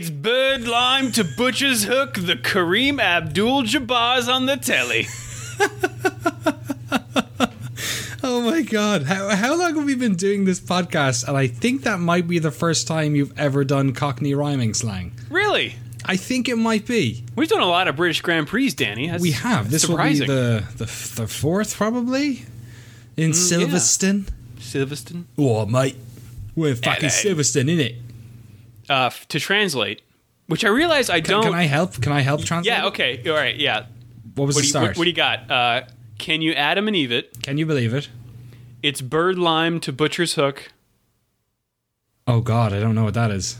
It's Bird Lime to Butcher's Hook. The Kareem Abdul Jabbar's on the telly. Oh my god. How, how long have we been doing this podcast? And I think that might be the first time you've ever done Cockney rhyming slang. Really? I think it might be. We've done a lot of British Grand Prix, Danny. That's We have. This surprising. will be the, the the fourth probably in mm, Silverstone. Silverstone. Oh mate, we're fucking Silverstone, innit? Uh, to translate, which I realize I Can, don't. can I help? Can I help translate? yeah. Okay. All right. Yeah. What was What the do, you, start? what, what do you got? Uh, can you Adam and Eve it? Can you believe it? It's Bird Lime to Butcher's Hook. Oh god, I don't know what that is.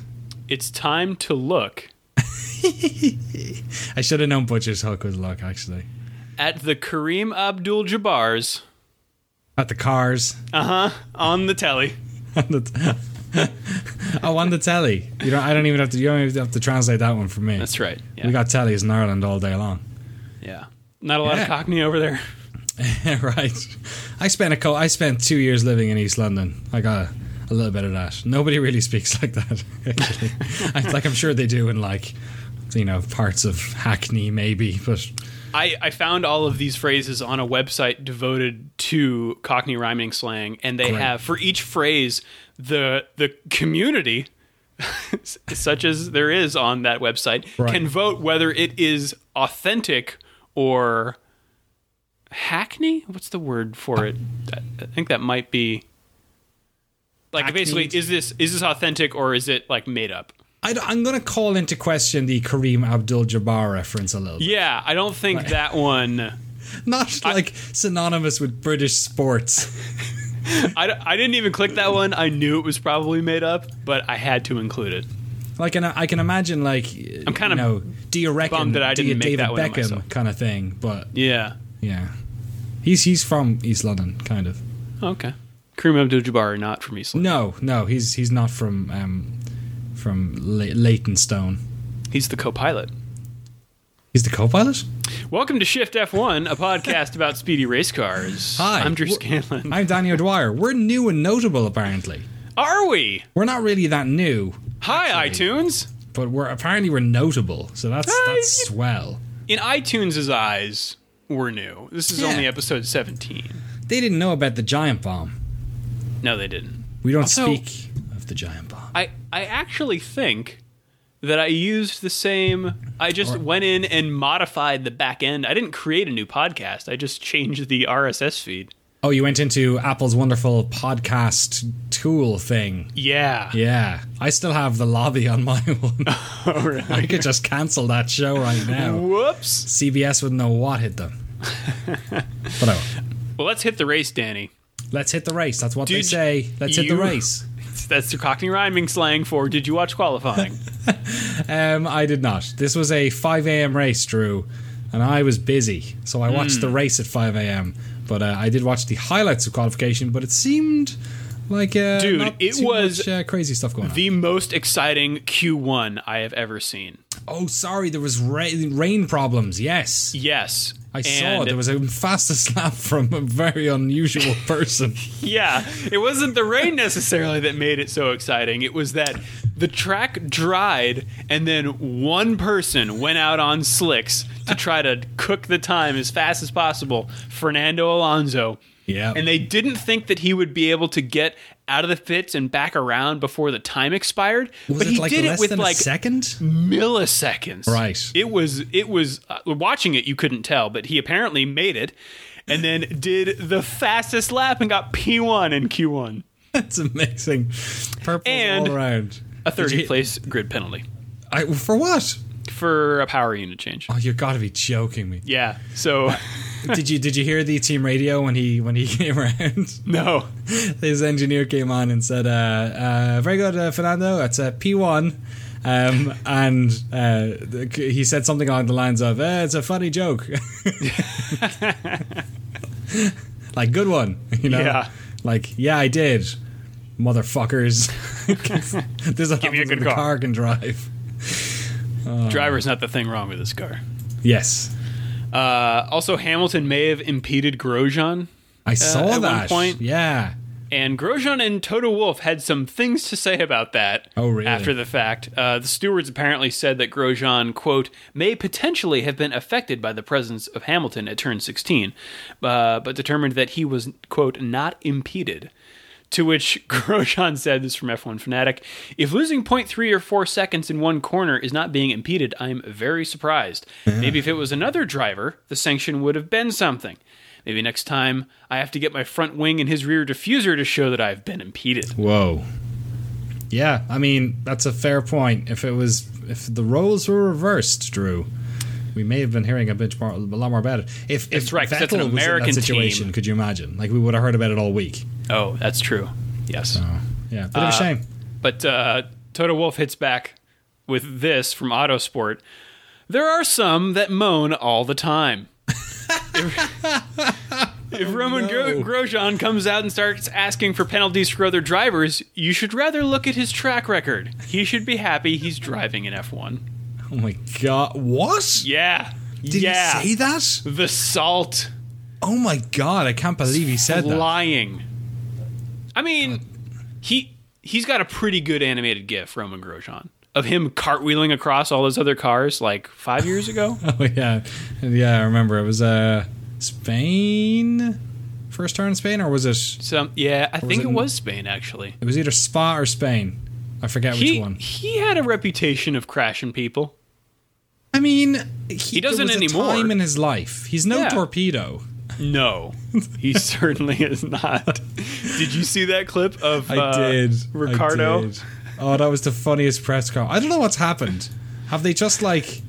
It's time to look I should have known Butcher's Hook was luck actually. at the Kareem Abdul Jabbar's. At the cars. Uh huh. On the telly. on the oh, on the telly. You don't. I don't even have to. You don't even have to translate that one for me. That's right. Yeah. We got tellies in Ireland all day long. yeah. Not a lot Yeah. of Cockney over there. right. I spent a co- I spent two years living in East London. I got a, a little bit of that. Nobody really speaks like that. Actually, I, like I'm sure they do in like you know parts of Hackney maybe, but I, I found all of these phrases on a website devoted to Cockney rhyming slang, and they Great. have for each phrase the the community, such as there is on that website, Right. can vote whether it is authentic or hackney. What's the word for it? I think that might be like basically is this is this authentic or is it like made up? I, am going to call into question the Kareem Abdul-Jabbar reference a little. bit. Yeah, I don't think that one. Not like synonymous with British sports. I, I didn't even click that one. I knew it was probably made up, but I had to include it. Like, and I can imagine, like, I'm kinda you know, do you reckon that I didn't make David that one Beckham kind of thing? But Yeah. yeah, he's he's from East London, kind of. Okay. Kareem Abdul-Jabbar, not from East London. No, no, he's he's not from um, from Le- Leytonstone. He's the co-pilot. He's the co-pilot. Welcome to Shift F1, a podcast about speedy race cars. Hi, I'm Drew Scanlon. I'm Danny O'Dwyer. We're new and notable, apparently. Are we? We're not really that new, Hi, Actually. iTunes. but we're apparently we're notable. So that's Hi. that's swell. In iTunes' eyes, we're new. This is Yeah. only episode 17. They didn't know about the giant bomb. No, they didn't. We don't Also- speak of the giant bomb. I, I actually think that I used the same. I just went in and modified the back end. I didn't create a new podcast. I just changed the RSS feed. Oh, you went into Apple's wonderful podcast tool thing. Yeah. Yeah, I still have the lobby on my one. Oh, really? I could just cancel that show right now. Whoops. CBS wouldn't know what hit them. but oh, Well, let's hit the race, Danny. let's hit the race. That's what they say. Let's hit the race. That's the Cockney rhyming slang for did you watch qualifying? Um, I did not. This was a 5 a.m. race, Drew, and I was busy, so I watched Hmm. the race at 5 a.m. But uh, I did watch the highlights of qualification. But it seemed like uh, Dude, it was much, uh, crazy stuff going on. the most exciting Q1 I have ever seen. Oh, sorry, there was rain, rain problems. Yes, Yes. I saw And- it. There was a fastest lap from a very unusual person. Yeah, it wasn't the rain necessarily that made it so exciting. It was that the track dried and then one person went out on slicks to try to cook the time as fast as possible, Fernando Alonso. yeah, And they didn't think that he would be able to get out of the pits and back around before the time expired. was but he like did less it with than like a second? milliseconds. Right. It was it was uh, watching it you couldn't tell, but he apparently made it and then did the fastest lap and got P1 in Q1. That's amazing. Purple And- all around. A thirty 30th place grid penalty I, for what? for a power unit change. Oh, you got to be joking me. Yeah. So did you did you hear the team radio when he when he came around? no. His engineer came on and said, uh, uh, "Very good, uh, Fernando. It's a P one." Um, and uh, he said something along the lines of, eh, "It's a funny joke." like good one, you know. Yeah. Like yeah, I did, motherfuckers. this is Give me a good the car. car can drive. Driver's not the thing wrong with this car. Yes, Uh, also, Hamilton may have impeded Grosjean. I saw at one that. point- Yeah, And Grosjean and Toto Wolff had some things to say about that. Oh, really? After the fact, uh, the stewards apparently said that Grosjean, quote, may potentially have been affected by the presence of Hamilton at turn 16, uh, but determined that he was, quote, not impeded. To which Grosjean said, this is from F1 Fanatic, if losing 0.3 or 4 seconds in one corner is not being impeded, I'm very surprised. Maybe if it was another driver, the sanction would have been something. Maybe next time I have to get my front wing and his rear diffuser to show that I've been impeded. Whoa. Yeah, I mean that's a fair point. If it was, if the roles were reversed, Drew, we may have been hearing a bit more, a lot more about it. If That's if right, Vettel that's an was American in that situation, team. could you imagine? Like we would have heard about it all week. Oh, that's true. Yes. Oh, yeah, bit of Uh, a shame. But uh, Toto Wolff hits back with this from Autosport. There are some that moan all the time. if, if Romain Gro- no. Grosjean comes out and starts asking for penalties for other drivers, you should rather look at his track record. He should be happy he's driving in F1. Oh my god, what? Yeah. Did yeah. he say that? the salt Oh my god, I can't believe he said that. flying. I mean, he he's got a pretty good animated GIF, Romain Grosjean, of him cartwheeling across all those other cars like five years ago. Oh yeah, yeah. I remember it was uh Spain, first turn in Spain, or was it? So yeah, I think it it was Spain actually. It was either Spa or Spain. I forget which one. he had a reputation of crashing people. I mean, he, doesn't was a anymore. Time in his life, he's no Yeah. torpedo. No, he certainly is not. Did you see that clip of I uh, did, Ricciardo? I did. Oh, that was the funniest press conference. I don't know what's happened. Have they just like?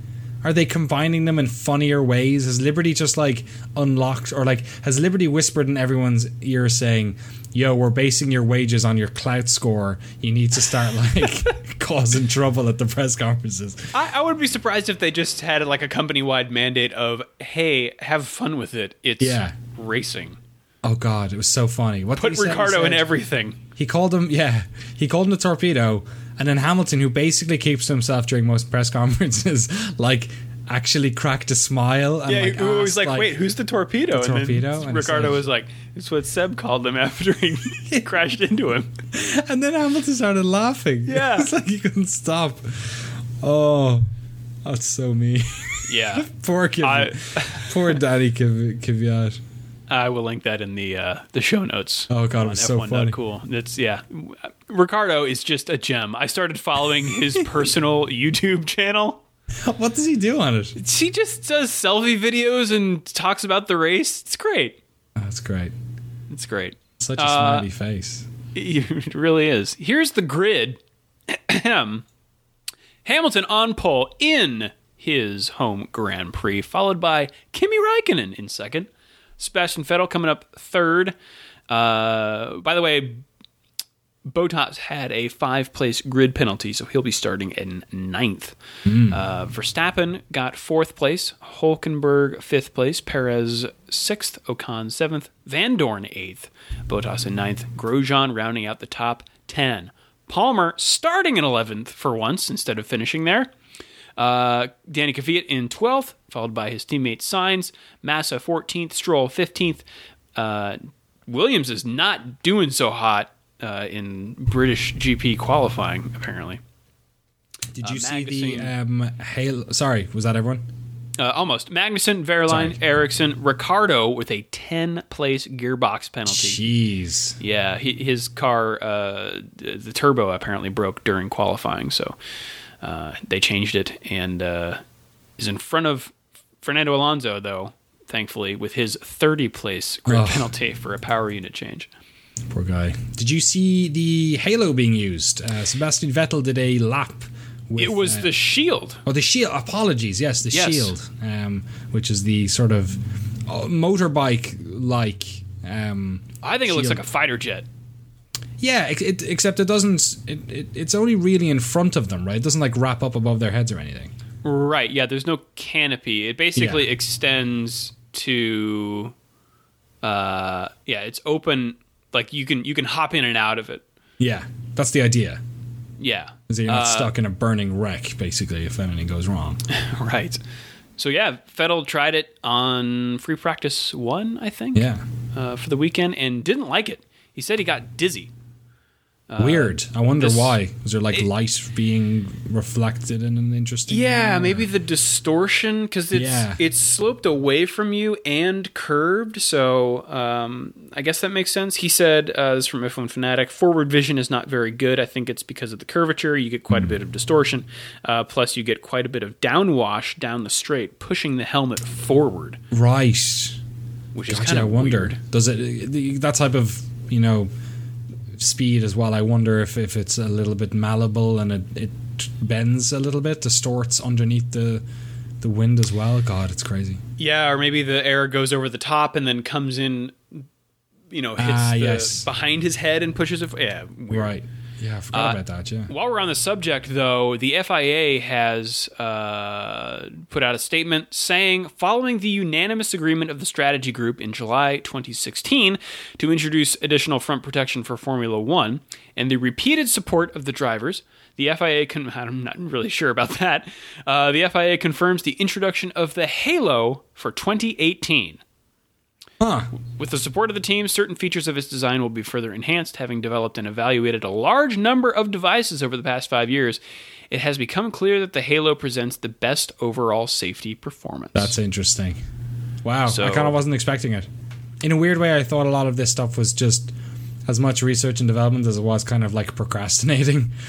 Are they combining them in funnier ways? Has Liberty just like unlocked, or like has Liberty whispered in everyone's ear saying, "Yo, we're basing your wages on your clout score. You need to start like causing trouble at the press conferences." I, I would be surprised if they just had like a company wide mandate of, "Hey, have fun with it. It's Yeah. racing. Oh God, it was so funny. What Put did he say? He Ricciardo in everything." He called him, yeah, he called him the torpedo, and then Hamilton, who basically keeps to himself during most press conferences, like actually cracked a smile. And Yeah, like, he was asked, like, "Wait, who's the torpedo?" The and torpedo? then And Ricciardo was like, "It's what Seb called him after he crashed into him." and then Hamilton started laughing. Yeah. it's like he couldn't stop. Oh, that's so mean. Yeah, poor Kiv- I- poor Danny Kiv- Kvyat. I will link that in the uh, the show notes. Oh, God, it on was so funny. Cool. It's yeah. Ricciardo is just a gem. I started following his personal YouTube channel. What does he do on it? He just does selfie videos and talks about the race. It's great. Oh, that's great. It's great. Such a Uh, smiley face. It really is. Here's the grid. Hamilton on pole in his home Grand Prix, followed by Kimi Raikkonen in second. Sebastian Vettel coming up third. Uh, by the way, Bottas had a five place grid penalty, so he'll be starting in ninth. Uh, Verstappen got fourth place, Hulkenberg fifth place, Perez sixth, Ocon seventh, Vandoorne eighth, Bottas in ninth, Grosjean rounding out the top 10. Palmer starting in 11th for once instead of finishing there. Uh, Danny Kvyat in 12th, followed by his teammate Sainz. Massa 14th, Stroll 15th. Uh, Williams is not doing so hot uh, in British GP qualifying, apparently. Did you uh, see the Magnussen- um, Halo? Sorry, was that everyone? Uh, almost. Magnussen, Wehrlein, Sorry. Ericsson, Ricciardo with a 10 place gearbox penalty. Jeez. Yeah, he, his car, uh, the the turbo apparently broke during qualifying, so uh, they changed it and uh, is in front of Fernando Alonso, though, thankfully, with his 30 place grid Ugh. penalty for a power unit change. Poor guy. Did you see the Halo being used? Uh, Sebastian Vettel did a lap. With, it was uh, the shield. oh the shield. Apologies, yes, the Yes. shield, um, which is the sort of uh, motorbike like. Um, I think it looks like a fighter jet. Yeah, it, except it doesn't. It, it, it's only really in front of them, right? It doesn't like wrap up above their heads or anything. Right, yeah, there's no canopy. It basically Yeah. extends to uh yeah, it's open like you can you can hop in and out of it. Yeah, that's the idea. Yeah. That you're not Uh, stuck in a burning wreck, basically, if anything goes wrong. Right. So yeah, Vettel tried it on free practice one, I think, Yeah. uh, for the weekend, and didn't like it. He said he got dizzy. Weird. I wonder this- why. Was there like it- light being reflected in an interesting? Yeah, manner? maybe the distortion because it's Yeah. it's sloped away from you and curved. So um, I guess that makes sense. He said uh, this is from F1 Fanatic. Forward vision is not very good. I think it's because of the curvature. You get quite a bit of distortion. Uh, plus, you get quite a bit of downwash down the straight, pushing the helmet forward, Right. which is kind I of wonder. weird. Does it the, that type of you know speed as well? I wonder if, if it's a little bit malleable and it, it bends a little bit, distorts underneath the the wind as well. God, it's crazy. Yeah, or maybe the air goes over the top and then comes in. You know, hits ah, the, yes. behind his head and pushes it. Yeah, weird. Right. Yeah, I forgot Uh, about that. Yeah. While we're on the subject, though, the FIA has uh, put out a statement saying, following the unanimous agreement of the strategy group in July 2016 to introduce additional front protection for Formula One and the repeated support of the drivers, the FIA con- I'm not really sure about that. Uh, the FIA confirms the introduction of the Halo for 2018. Huh. With the support of the team, certain features of its design will be further enhanced. Having developed and evaluated a large number of devices over the past five years, it has become clear that the Halo presents the best overall safety performance. That's interesting. Wow, So- I kind of wasn't expecting it. In a weird way, I thought a lot of this stuff was just as much research and development as it was kind of like procrastinating.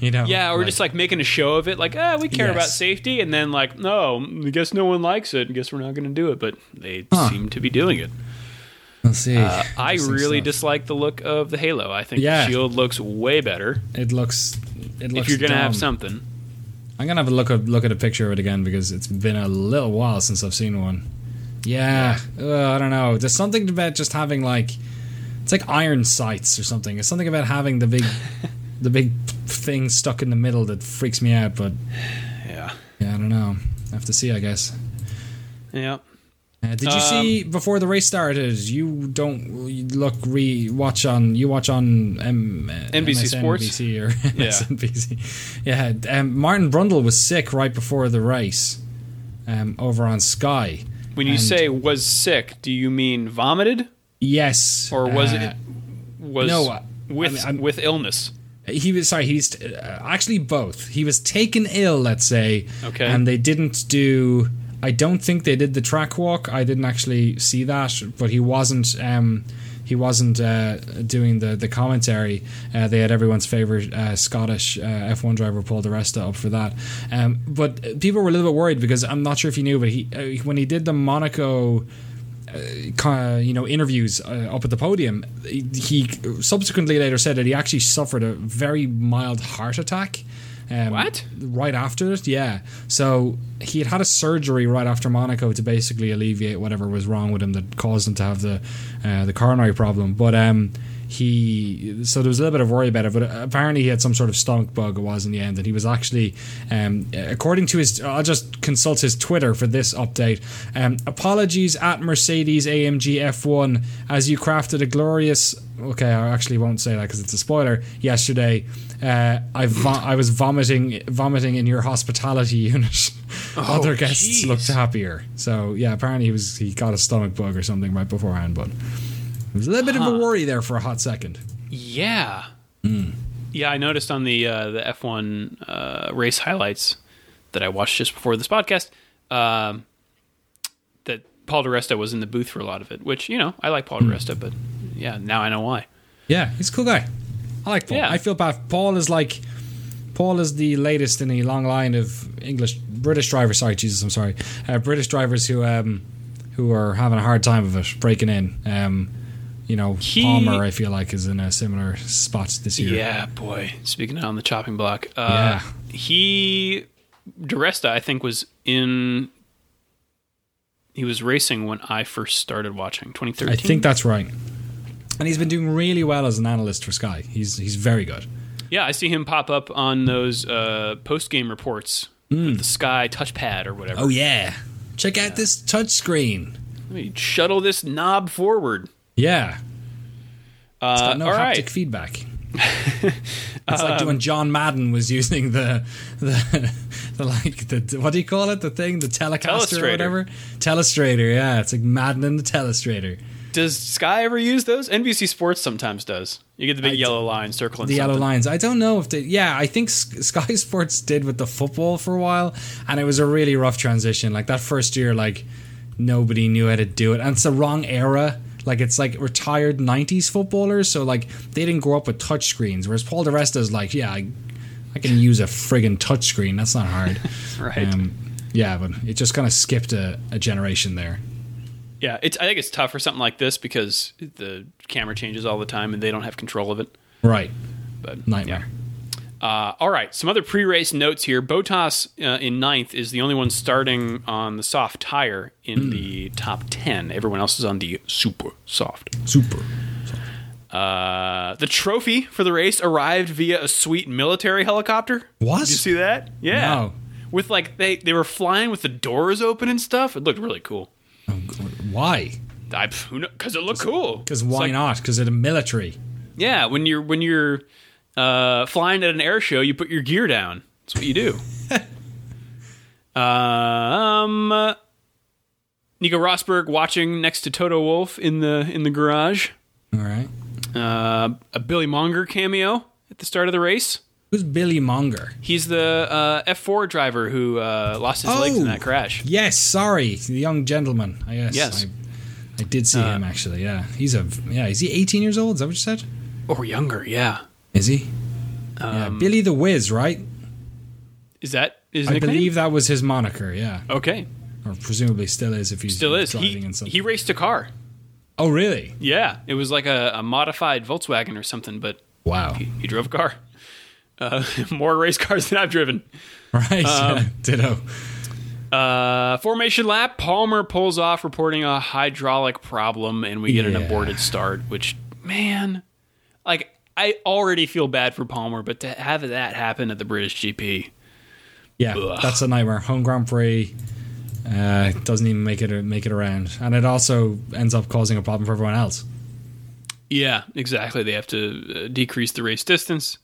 You know? yeah, or just like making a show of it, like, ah, we care Yes. about safety, and then like, no, I guess no one likes it. I guess we're not going to do it, but they Huh. seem to be doing it. Let's see. Uh, I really stuff. dislike the look of the Halo. I think Yeah. the Shield looks way better. It looks. It looks. if you're going to have something, I'm gonna have a look at look at a picture of it again because it's been a little while since I've seen one. Yeah, uh, I don't know. There's something about just having like it's like iron sights or something. It's something about having the big the big thing stuck in the middle that freaks me out. But yeah, yeah, I don't know. I have to see. I guess. yeah. Uh, did you Um, see before the race started? You don't you look re watch on you watch on M- uh, NBC Sports? MSNBC or Yeah. MSNBC. Yeah, um, Martin Brundle was sick right before the race um, over on Sky. When you And- say was sick, do you mean vomited? Yes, or was uh, it was no, with I mean, with illness? He was sorry. He's uh, actually both. He was taken ill, let's say. Okay. And they didn't do. I don't think they did the track walk. I didn't actually see that, but he wasn't. Um, he wasn't uh, doing the the commentary. Uh, they had everyone's favorite uh, Scottish uh, F1 driver Paul Di Resta up for that. Um, but people were a little bit worried because I'm not sure if you knew, but he uh, when he did the Monaco of, you know interviews uh, up at the podium he, he subsequently later said that he actually suffered a very mild heart attack um, What? right after it yeah so he had had a surgery right after Monaco to basically alleviate whatever was wrong with him that caused him to have the uh, the coronary problem but um he so there was a little bit of worry about it but apparently he had some sort of stomach bug it was in the end and he was actually um, according to his I'll just consult his Twitter for this update. Um, apologies at Mercedes AMG F1 as you crafted a glorious okay I actually won't say that because it's a spoiler yesterday uh, I vo- I was vomiting vomiting in your hospitality unit. Other guests jeez. looked happier. So yeah apparently he was he got a stomach bug or something right beforehand but it was a little bit of a worry there for a hot second. Yeah, Hmm. yeah. I noticed on the uh, the F1 uh, race highlights that I watched just before this podcast um, that Paul Di Resta was in the booth for a lot of it. Which you know I like Paul Di Hmm. Resta, but yeah, now I know why. Yeah, he's a cool guy. I like Paul. Yeah. I feel bad. Paul is like Paul is the latest in a long line of English British drivers. Sorry, Jesus, I'm sorry. Uh, British drivers who um who are having a hard time of it breaking in. Um, you know, He- Palmer, I feel like, is in a similar spot this year. Yeah, boy. Speaking on the chopping block, uh, Yeah. he Di Resta, I think, was in. He was racing when I first started watching, 2013. I think that's right. And he's been doing really well as an analyst for Sky. He's he's very good. Yeah, I see him pop up on those uh, post game reports with the Sky touchpad or whatever. Oh yeah. Check out this touch screen. Let me shuttle this knob forward. Yeah. Uh, It's got no all haptic right. feedback. it's like when John Madden was using the the, the like the what do you call it? The thing, the Telecaster or whatever. Telestrator, yeah. It's like Madden and the Telestrator. does Sky ever use those? NBC Sports sometimes does. You get the big I yellow line circling the yellow lines. I don't know if they. Yeah, I think Sky Sports did with the football for a while, and it was a really rough transition. Like that first year, like nobody knew how to do it, and it's the wrong era. Like it's like retired '90s footballers, so like they didn't grow up with touch screens. Whereas Paul Di Resta is like, yeah, I, I can use a friggin' touch screen. That's not hard. Right. Um, yeah, but it just kind of skipped a, a generation there. Yeah, it's. I think it's tough for something like this because the camera changes all the time and they don't have control of it. Right. But Nightmare. yeah. Uh, all right, some other pre-race notes here. Bottas uh, in ninth is the only one starting on the soft tire in the top ten. Everyone else is on the super soft. Super. Uh, the trophy for the race arrived via a sweet military helicopter. What? Did you see that? Yeah. No. With like they they were flying with the doors open and stuff. It looked really cool. Why? I because it looked cool. Because It's why like- not? Because of the military. Yeah, when you're when you're uh, flying at an air show, you put your gear down. That's what you do. um, Nico Rosberg watching next to Toto Wolff in the in the garage. All right. Uh, a Billy Monger cameo at the start of the race. Who's Billy Monger? He's the uh, F4 driver who uh, lost his legs in Oh. that crash. Yes, sorry, the young gentleman. I guess. Yes. I, I did see him actually. Yeah, he's a yeah. Is he 18 years old? Is that what you said? Or younger, yeah. Is he? yeah, Billy the Whiz, right? Is that his I nickname? believe that was his moniker. Yeah, Okay, or presumably still is if he's still is. driving He, and something. he raced a car. oh, really? Yeah, it was like a, a modified Volkswagen or something, but Wow. he, he drove a car. Uh, more race cars than I've driven. Right. Um, yeah, ditto. Uh, formation lap, Palmer pulls off, reporting a hydraulic problem, and we get an aborted start. Which, man, like I already feel bad for Palmer, but to have that happen at the British GP, Yeah, Ugh. that's a nightmare. Home Grand Prix uh, doesn't even make it make it around, and it also ends up causing a problem for everyone else. yeah, exactly. They have to uh, decrease the race distance.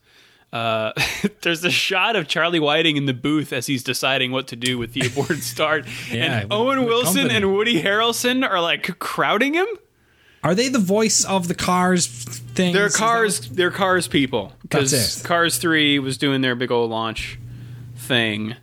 Uh, there's a shot of Charlie Whiting in the booth as he's deciding what to do with the aborted start, Yeah, and Owen Wilson company. and Woody Harrelson are like crowding him. Are they the voice of the cars thing? They're cars. They're cars people. Because. Cars Three was doing their big old launch thing.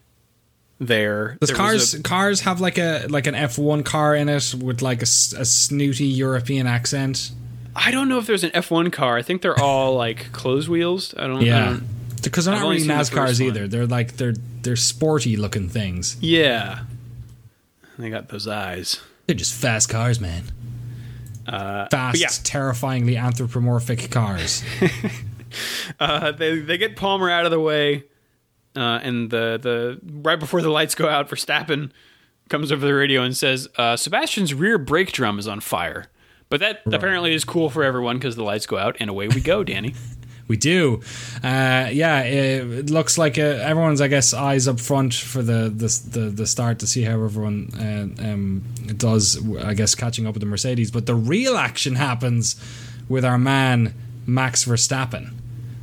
There, Does There cars a- cars have like a like an F one car in it with like a snooty European accent? I don't know if there's an F1 car. I think they're all like closed wheels. I don't. I Yeah, don't- because they're I've not really seen the NASCARs either. They're like they're they're sporty looking things. yeah. They got those eyes. They're just fast cars, man. Uh, Fast, yeah, terrifyingly anthropomorphic cars. uh, they they get Palmer out of the way, uh, and the the right before the lights go out, Verstappen comes over the radio and says, uh, "Sebastian's rear brake drum is on fire." But that apparently is cool for everyone because the lights go out, and away we go, Danny. We do. Uh, yeah, it, looks like uh, everyone's, I guess, eyes up front for the the, the, the start to see how everyone uh, um, does, I guess, catching up with the Mercedes. But the real action happens with our man, Max Verstappen.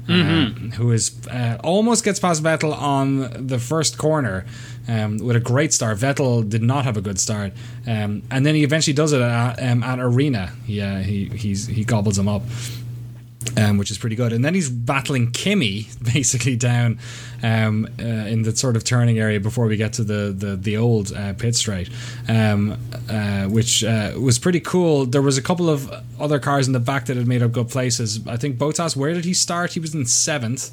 um, who is uh, almost gets past Vettel on the first corner um, with a great start. Vettel did not have a good start, um, and then he eventually does it at, um, at Arena. Yeah, he he's, he gobbles him up. Um, which is pretty good, and then he's battling Kimi basically down um, uh, in the sort of turning area before we get to the the, the old uh, pit straight, um, uh, which uh, was pretty cool. There was a couple of other cars in the back that had made up good places. I think Bottas, where did he start? He was in seventh.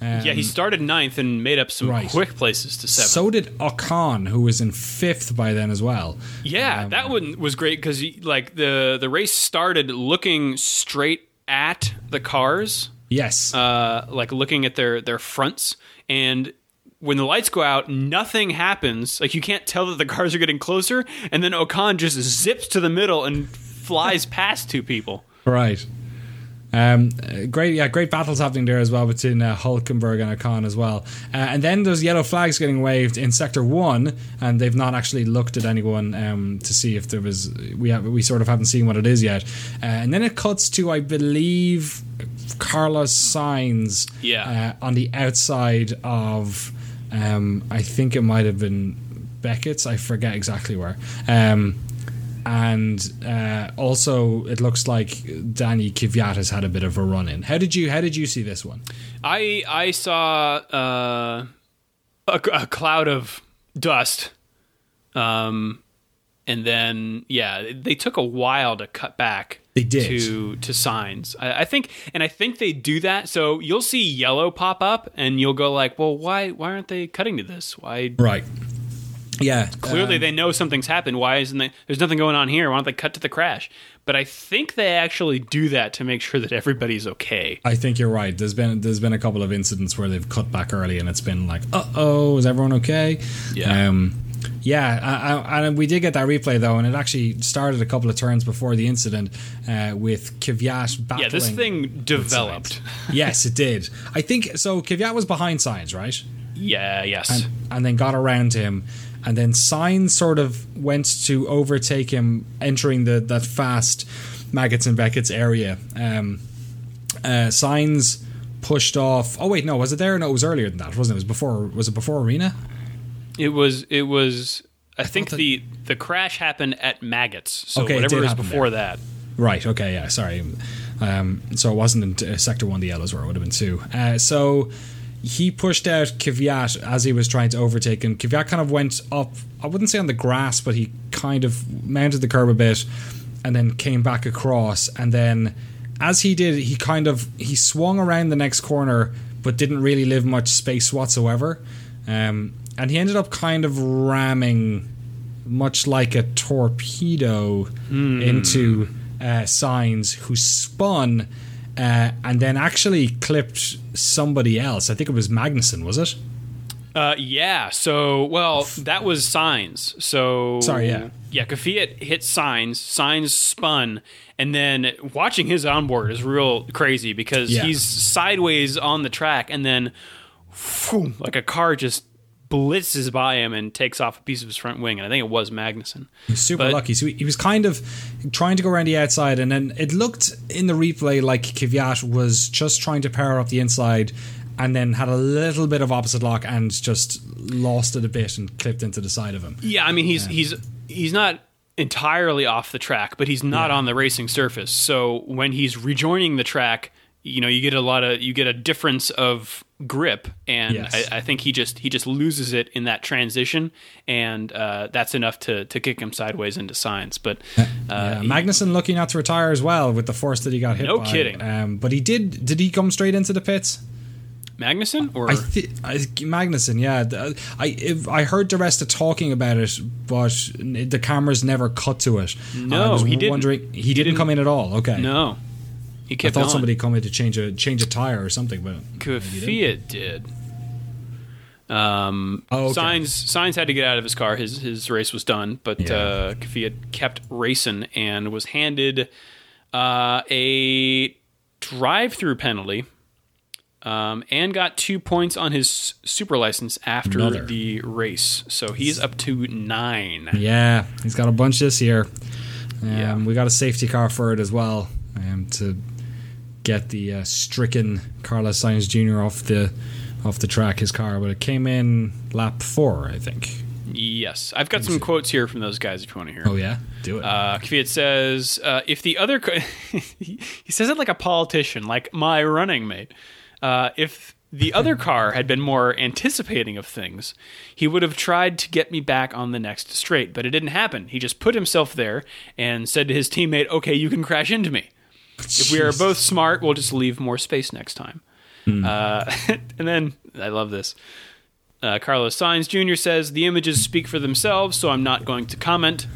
Um, yeah, he started ninth and made up some Right. quick places to seventh. So did Ocon, who was in fifth by then as well. Yeah, Um, that one was great because like the the race started looking straight at the cars, Yes. uh, like looking at their their fronts, and when the lights go out, nothing happens. Like you can't tell that the cars are getting closer, and then Ocon just zips to the middle and flies past two people. Right. Um, great, yeah, great battles happening there as well between uh, Hulkenberg and Ocon as well. Uh, and then there's yellow flags getting waved in sector one, and they've not actually looked at anyone um, to see if there was. We have, we sort of haven't seen what it is yet. Uh, and then it cuts to, I believe, Carlos Sainz. Yeah. Uh, on the outside of, um, I think it might have been Becketts. I forget exactly where. Um, and uh, also it looks like Danny Kvyat has had a bit of a run in. How did you How did you see this one? I I saw uh, a, a cloud of dust, um, and then yeah, they took a while to cut back. They did. to to Sainz. I, I think, and I think they do that. So you'll see yellow pop up, and you'll go like, "Well, why why aren't they cutting to this? Why Right. Yeah. Clearly, um, they know something's happened. Why isn't they? There's nothing going on here. Why don't they cut to the crash? But I think they actually do that to make sure that everybody's okay. I think you're right. There's been there's been a couple of incidents where they've cut back early, and it's been like, uh oh, is everyone okay? Yeah. Um, yeah, I, I, and we did get that replay though, and it actually started a couple of turns before the incident uh, with Kvyat battling. Yeah, this thing developed. Yes, it did. I think so. Kvyat was behind Sainz, right? Yeah. Yes. and, and then got around him. And then Sainz sort of went to overtake him, entering the that fast Maggotts and Becketts area. Um, uh, Sainz pushed off. Oh wait, no, was it there? No, it was earlier than that, wasn't it? It was before. Was it before Arena? It was. It was. I, think that- the the crash happened at Maggotts. So Okay, whatever did was before there. that. Right. Okay. Yeah. Sorry. Um, so it wasn't in uh, Sector One. The yellows were. It would have been two. Uh, so he pushed out Kvyat as he was trying to overtake him. Kvyat kind of went up. I wouldn't say on the grass, but he kind of mounted the curb a bit, and then came back across. And then, as he did, he kind of he swung around the next corner, but didn't really leave much space whatsoever. Um, and he ended up kind of ramming much like a torpedo into uh, Sainz, who spun uh, and then actually clipped somebody else. I think it was Magnussen, was it? Uh, yeah. So, well, that was Sainz. So, Sorry, yeah. yeah. Kvyat hit Sainz. Sainz spun, and then watching his onboard is real crazy because Yeah. he's sideways on the track, and then, like a car just blitzes by him and takes off a piece of his front wing. And I think it was Magnussen. He's super But- lucky. So he, he was kind of trying to go around the outside, and then it looked in the replay like Kvyat was just trying to power up the inside, and then had a little bit of opposite lock and just lost it a bit and clipped into the side of him. Yeah, I mean he's he's he's not entirely off the track, but he's not on the racing surface. So when he's rejoining the track, you know, you get a lot of you get a difference of grip, and Yes. I, I think he just he just loses it in that transition, and uh, that's enough to to kick him sideways into Sainz. But uh, Yeah, he- Magnussen looking not to retire as well with the force that he got hit No by. kidding. Um, but he did. Did he come straight into the pits? Magnussen or I think Magnussen, yeah. I if, I heard the rest of talking about it, but the cameras never cut to it. No, I was he didn't. wondering he, didn't, didn't- come in at all. Okay, no, he I thought somebody called me to change a change a tire or something, but Kvyat did. Um, Oh, okay. Sainz Sainz had to get out of his car. His his race was done, but Yeah. uh, kept racing and was handed uh, a drive-through penalty. Um, and got two points on his super license after Another. the race, so he's up to nine. yeah, he's got a bunch this year. Um, Yeah. we got a safety car for it as well um, to get the uh, stricken Carlos Sainz Jr. off the off the track. His car, but it came in lap four, I think. Yes, I've got some quotes here from those guys if you want to hear. Oh yeah, do it. Uh, Kvyat says, uh, if the other, co- he says it like a politician, like my running mate. Uh, if the other car had been more anticipating of things, he would have tried to get me back on the next straight, but it didn't happen. He just put himself there and said to his teammate, okay, you can crash into me. If we are both smart, we'll just leave more space next time. Uh, and then, I love this. Uh, Carlos Sainz Jr. says, The images speak for themselves, so I'm not going to comment.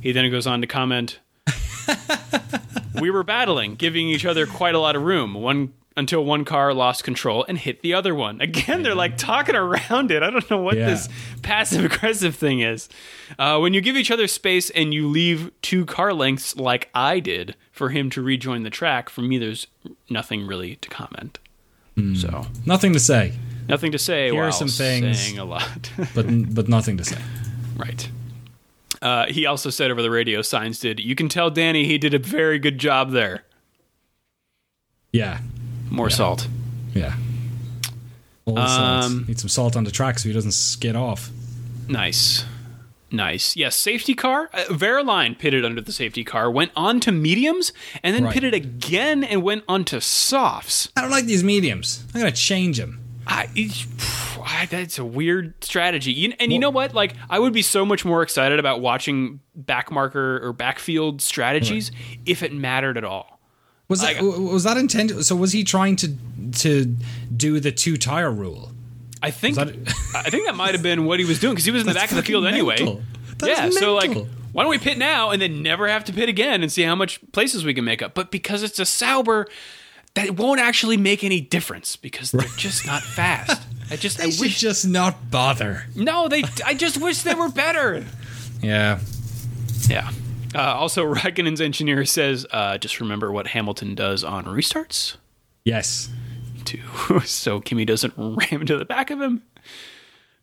He then goes on to comment, We were battling, giving each other quite a lot of room. One until one car lost control and hit the other one. Again, they're like talking around it. I don't know what Yeah. this passive aggressive thing is. Uh, when you give each other space and you leave two car lengths like I did for him to rejoin the track, for me, there's nothing really to comment. So Nothing to say, nothing to say. Here are some things. saying a lot. but but nothing to say. right. Uh, he also said over the radio, Sainz did. You can tell Danny he did a very good job there. Yeah, More salt. yeah. Salt. Um, Need some salt on the track so he doesn't skid off. Nice. Nice. Yes, safety car. Uh, Wehrlein pitted under the safety car, went on to mediums, and then Right. pitted again and went on to softs. I don't like these mediums. I'm gonna change them. I, I- that's a weird strategy. You, and you know what? Like, I would be so much more excited about watching backmarker or backfield strategies if it mattered at all. Was that was that intended? So was he trying to to do the two tire rule? I think Was I think that might have been what he was doing because he was in the back of the field fucking anyway. mental. That yeah, is so like, why don't we pit now and then never have to pit again and see how much places we can make up? But because it's a Sauber, that won't actually make any difference because they're just not fast. I just They I wish just not bother. no, they. I just wish they were better. Yeah. Yeah. Uh, also, Raikkonen's engineer says, uh, just remember what Hamilton does on restarts, Yes. too, so Kimi doesn't ram into the back of him.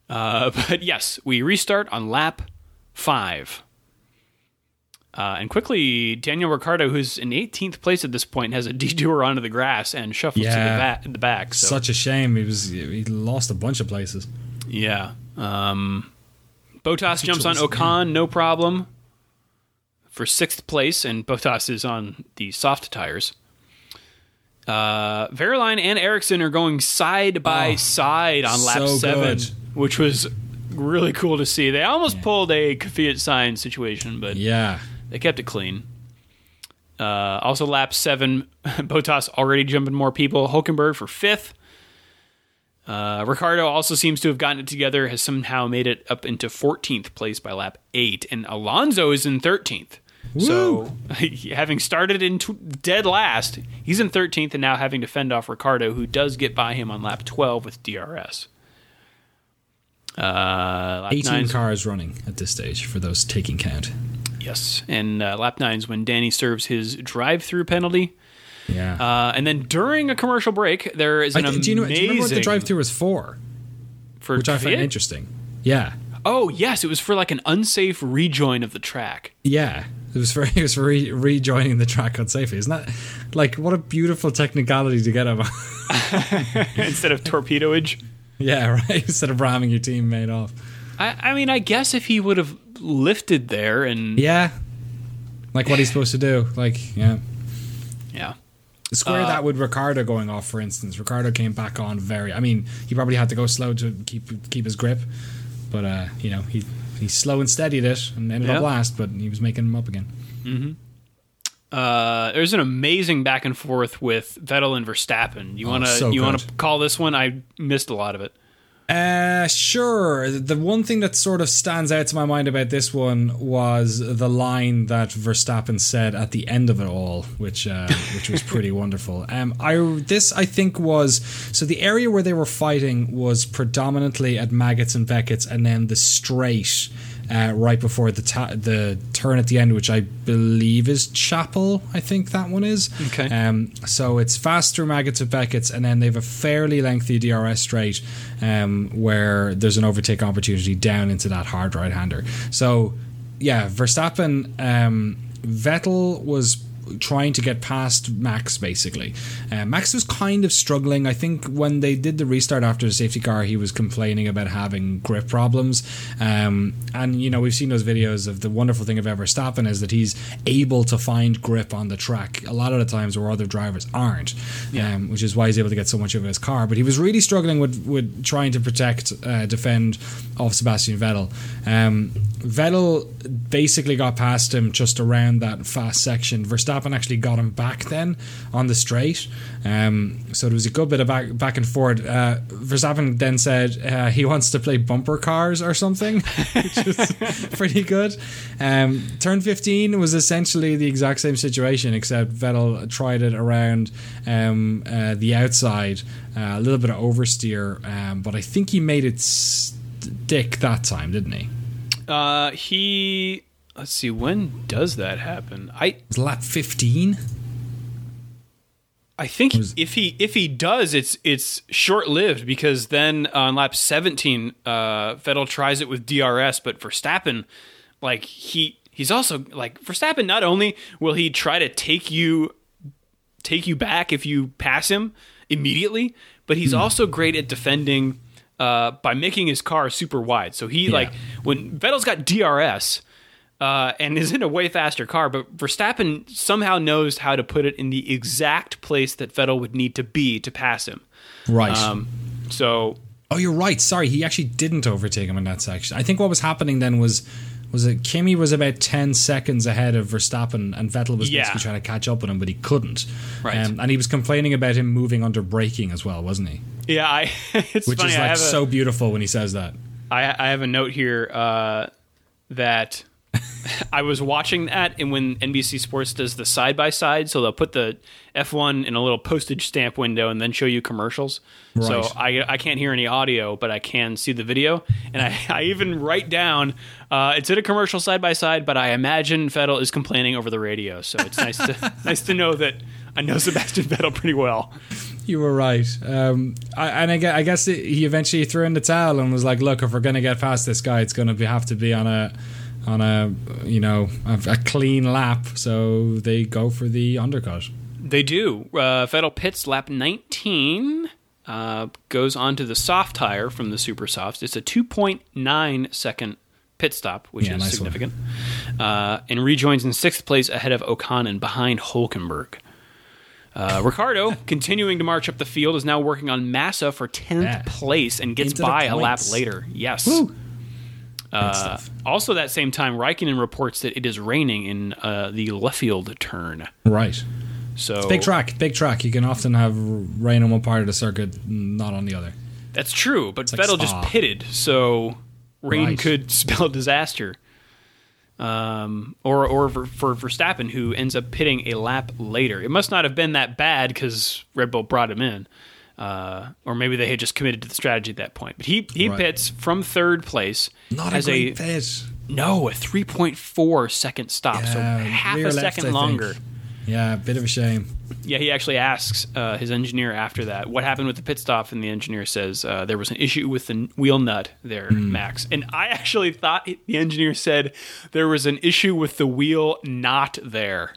Uh, but yes, we restart on lap five. Uh, and quickly, Daniel Ricciardo, who's in 18th place at this point, has a detour onto the grass and shuffles to the, Yeah. ba- the back. So, Such a shame. He was he lost a bunch of places. yeah. Um, Bottas jumps on Ocon, no problem, for sixth place, and Bottas is on the soft tires. Uh, Wehrlein and Ericsson are going side by Oh, side on lap so seven, good. which was really cool to see. They almost pulled a Kvyat Sainz situation, but Yeah. they kept it clean. Uh, also, lap seven, Bottas already jumping more people. Hulkenberg for fifth. Uh, Ricciardo also seems to have gotten it together, has somehow made it up into 14th place by lap eight, and Alonso is in 13th. So, having started in tw- dead last, he's in 13th and now having to fend off Ricciardo, who does get by him on lap 12 with DRS. Uh, lap 18 nine's- cars running at this stage for those taking count. Yes, and uh, lap nine's when Danny serves his drive-through penalty, Yeah. uh, and then during a commercial break, there is an amazing. do, you know, do you remember what the drive through was for? for Which I find Kvyat? interesting. Yeah. Oh yes, it was for like an unsafe rejoin of the track. Yeah. It was for it was for re- rejoining the track on safety. Isn't that like what a beautiful technicality to get him? instead of torpedoage. yeah, right. Instead of ramming your teammate off. I, I mean, I guess if he would have lifted there and Yeah. Like what he's supposed to do. Like, yeah. yeah, Square Uh, that with Ricciardo going off, for instance. Ricciardo came back on very. I mean, he probably had to go slow to keep keep his grip, but uh, you know he he slow and steadied it and ended Yeah. up last, but he was making him up again. uh, there's an amazing back and forth with Vettel and Verstappen. You wanna Oh, so you wanna call this one? I missed a lot of it. Uh, sure. The one thing that sort of stands out to my mind about this one was the line that Verstappen said at the end of it all, which uh, which was pretty wonderful. Um, I this I think was so the area where they were fighting was predominantly at Maggotts and Becketts, and then the straight. Uh, right before the ta- the turn at the end, which I believe is Chapel, I think that one is. Okay. Um, so it's fast through Maggotts of Becketts, and then they have a fairly lengthy DRS straight um, where there's an overtake opportunity down into that hard right hander. So, yeah, Verstappen, um, Vettel was trying to get past Max basically. Uh, Max was kind of struggling. I think when they did the restart after the safety car, he was complaining about having grip problems. Um, and you know we've seen those videos of the wonderful thing about Verstappen is that he's able to find grip on the track a lot of the times where other drivers aren't. Um, which is why he's able to get so much of his car. But he was really struggling with with trying to protect, uh, defend off Sebastian Vettel. Um, Vettel basically got past him just around that fast section. Verstappen actually got him back then on the straight. Um, so there was a good bit of back back and forth. Uh, Verstappen then said uh, he wants to play bumper cars or something, which is pretty good. Um, turn 15 was essentially the exact same situation, except Vettel tried it around um, uh, the outside, uh, a little bit of oversteer, um, but I think he made it stick that time, didn't he? Uh, he let's see when does that happen? I It was lap 15. I think if he if he does, it's it's short lived because then on lap seventeen, uh, Vettel tries it with DRS, but Verstappen, like he he's also like Verstappen. Not only will he try to take you take you back if you pass him immediately, but he's also great at defending uh, by making his car super wide. So he like when Vettel's got DRS uh, and is in a way faster car, but Verstappen somehow knows how to put it in the exact place that Vettel would need to be to pass him. Right. Um, so oh, you're right. Sorry, he actually didn't overtake him in that section. I think what was happening then was was it Kimi was about ten seconds ahead of Verstappen, and Vettel was Yeah. basically trying to catch up with him, but he couldn't. Right. Um, and he was complaining about him moving under braking as well, wasn't he? yeah, I it's Which funny. is like have a, so beautiful when he says that. I, I have a note here uh, that I was watching that, and when NBC Sports does the side by side, so they'll put the F1 in a little postage stamp window and then show you commercials. So I, I can't hear any audio, but I can see the video, and I, I even write down uh, it's in a commercial side by side, but I imagine Vettel is complaining over the radio. So it's nice to nice to know that I know Sebastian Vettel pretty well. You were right. Um, I, and I, gue- I guess he eventually threw in the towel and was like, "Look, if we're going to get past this guy, it's going to be, have to be on a, on a, you know, a, a clean lap." So they go for the undercut. They do. Uh, Vettel pits lap 19, uh, goes onto the soft tire from the super softs. It's a 2.9 second pit stop, which Yeah, is nice significant, uh, and rejoins in sixth place ahead of Ocon and behind Hulkenberg. Uh, Ricciardo, continuing to march up the field, is now working on Massa for 10th Yeah. place and gets Into by a lap later. Yes. Good Uh, also, that same time, Raikkonen reports that it is raining in uh, the Luffield turn. Right. So Big track, big track. You can often have rain on one part of the circuit, not on the other. That's true, but like Vettel just pitted, so rain Right. could spell disaster. Um, or or for, for Verstappen, who ends up pitting a lap later. It must not have been that bad because Red Bull brought him in, uh, or maybe they had just committed to the strategy at that point. But he he Right. pits from third place, Not has a a no a three point four second stop, so half a left, second I think. longer. Yeah, a bit of a shame. Yeah, he actually asks uh, his engineer after that what happened with the pit stop, and the engineer says uh, there was an issue with the wheel nut there, Hmm. Max. And I actually thought the engineer said there was an issue with the wheel not there.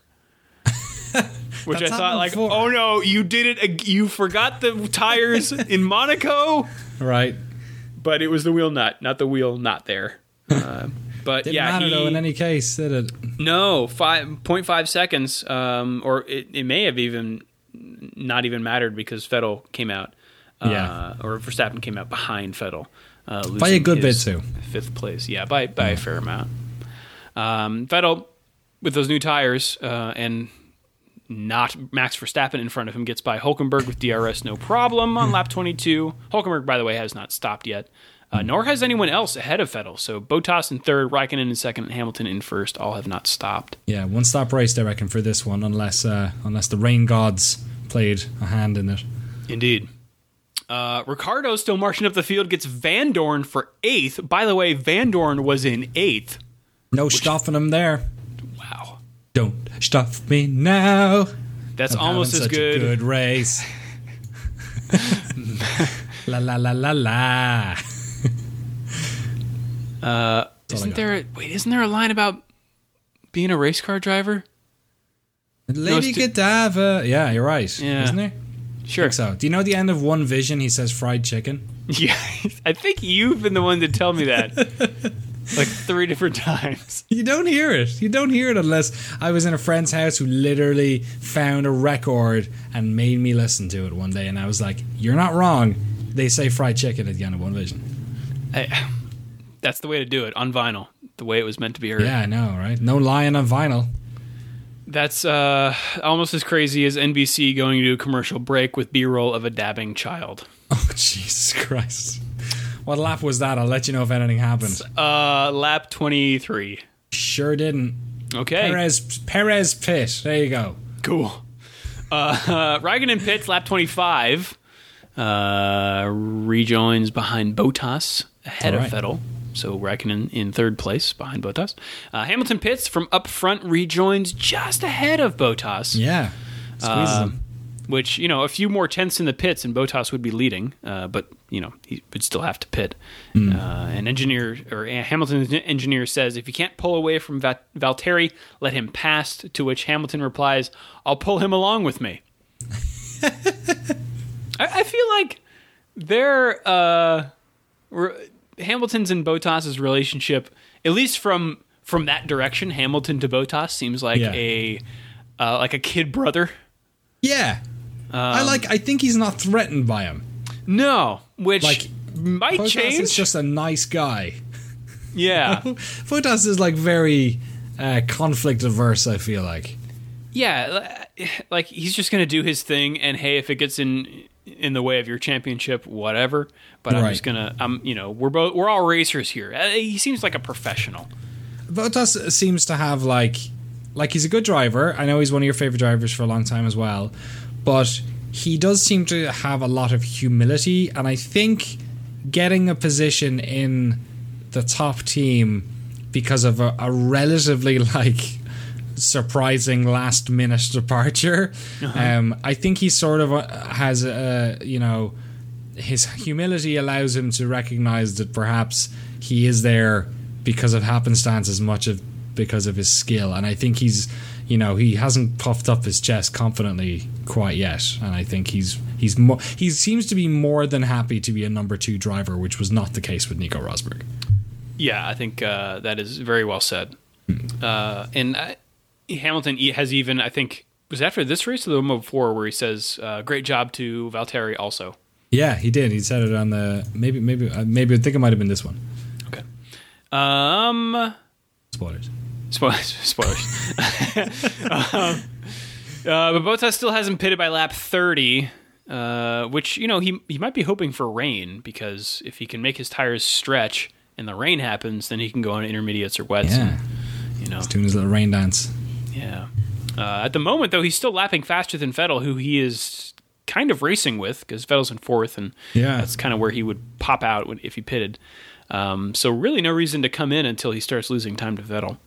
Which I thought, like, before. oh no, you did it. You forgot the tires in Monaco, Right. but it was the wheel nut, not the wheel not there. Uh, but Didn't yeah, matter he, though. In any case, did it? no, five point five seconds, um, or it, it may have even not even mattered because Vettel came out, uh, Yeah. or Verstappen came out behind Vettel uh, By a good bit too. fifth place. Yeah, by by a fair amount. Um, Vettel with those new tires uh, and not Max Verstappen in front of him gets by Hulkenberg with DRS no problem on lap 22. Hulkenberg, by the way, has not stopped yet. Uh, nor has anyone else ahead of Vettel. So Bottas in third, Raikkonen in second, and Hamilton in first. All have not stopped. Yeah, one stop race, I reckon, for this one, unless uh, unless the rain gods played a hand in it. Indeed. Uh, Ricciardo still marching up the field gets Vandoorne for eighth. By the way, Vandoorne was in eighth. No stopping him there. Wow, Don't stop me now. that's I'm almost as such good. A good race. la la la la la. Uh, isn't there? A, wait, isn't there a line about being a race car driver? Lady it's too- Godiva. Yeah, you're right. Yeah. Isn't there? Sure. think so. Do you know the end of One Vision? He says fried chicken. Yeah, I think you've been the one to tell me that like three different times. You don't hear it. You don't hear it unless I was in a friend's house who literally found a record and made me listen to it one day, and I was like, "You're not wrong." They say fried chicken at the end of One Vision. I, that's the way to do it on vinyl, the way it was meant to be heard. Yeah, I know, right? No lying on vinyl. That's uh, almost as crazy as NBC going to a commercial break with B-roll of a dabbing child. Oh Jesus Christ! What lap was that? I'll let you know if anything happens. Uh, lap twenty-tee. Sure didn't. Okay, Perez Perez pit. There you go. cool. Uh, Raikkonen pits lap twenty-five. Uh, rejoins behind Bottas ahead All of right. Vettel. So Raikkonen in third place behind Bottas. Uh, Hamilton pits from up front, rejoins just ahead of Bottas. Yeah, squeezes Um, him. which you know a few more tenths in the pits and Bottas would be leading, uh, but you know he would still have to pit. Hmm. Uh, an engineer or Hamilton's engineer says if you can't pull away from Va- Valtteri, let him pass. To which Hamilton replies, "I'll pull him along with me." I, I feel like their uh, we're, Hamilton's and Bottas's relationship, at least from from that direction, Hamilton to Bottas seems like Yeah. a uh, like a kid brother. Yeah. I like. I think he's not threatened by him. No, which Like, might Bottas change. is just a nice guy. yeah, Bottas is like very uh, conflict averse. I feel like. yeah. Like he's just gonna do his thing, and hey, if it gets in in the way of your championship, whatever. But I'm just gonna, I'm, you know, we're both we're all racers here. Uh, he seems like a professional. Bottas seems to have like, like he's a good driver. I know he's one of your favorite drivers for a long time as well, but he does seem to have a lot of humility, and I think getting a position in the top team because of a, a relatively like surprising last minute departure. Um, I think he sort of uh, has a you know his humility allows him to recognize that perhaps he is there because of happenstance as much of because of his skill and I think he's you know he hasn't puffed up his chest confidently quite yet and I think he's he's more he seems to be more than happy to be a number 2 driver which was not the case with Nico Rosberg. Yeah, I think uh, that is very well said. Uh, and uh, Hamilton has even, I think, was after this race or the one before where he says, uh, "Great job to Valtteri." Also, Yeah, he did. He said it on the maybe maybe uh, maybe I think it might have been this one. okay. Um, Spoilers. Spoilers. spoilers. um, uh, but Bottas still hasn't pitted by lap thirty. Uh, which you know he he might be hoping for rain because if he can make his tires stretch and the rain happens, then he can go on intermediates or wets. Yeah, And, you know, doing his little rain dance. Yeah. Uh, at the moment, though, he's still lapping faster than Vettel, who he is kind of racing with because Vettel's in fourth, and Yeah. that's kind of where he would pop out when, if he pitted. Um, so really, no reason to come in until he starts losing time to Vettel.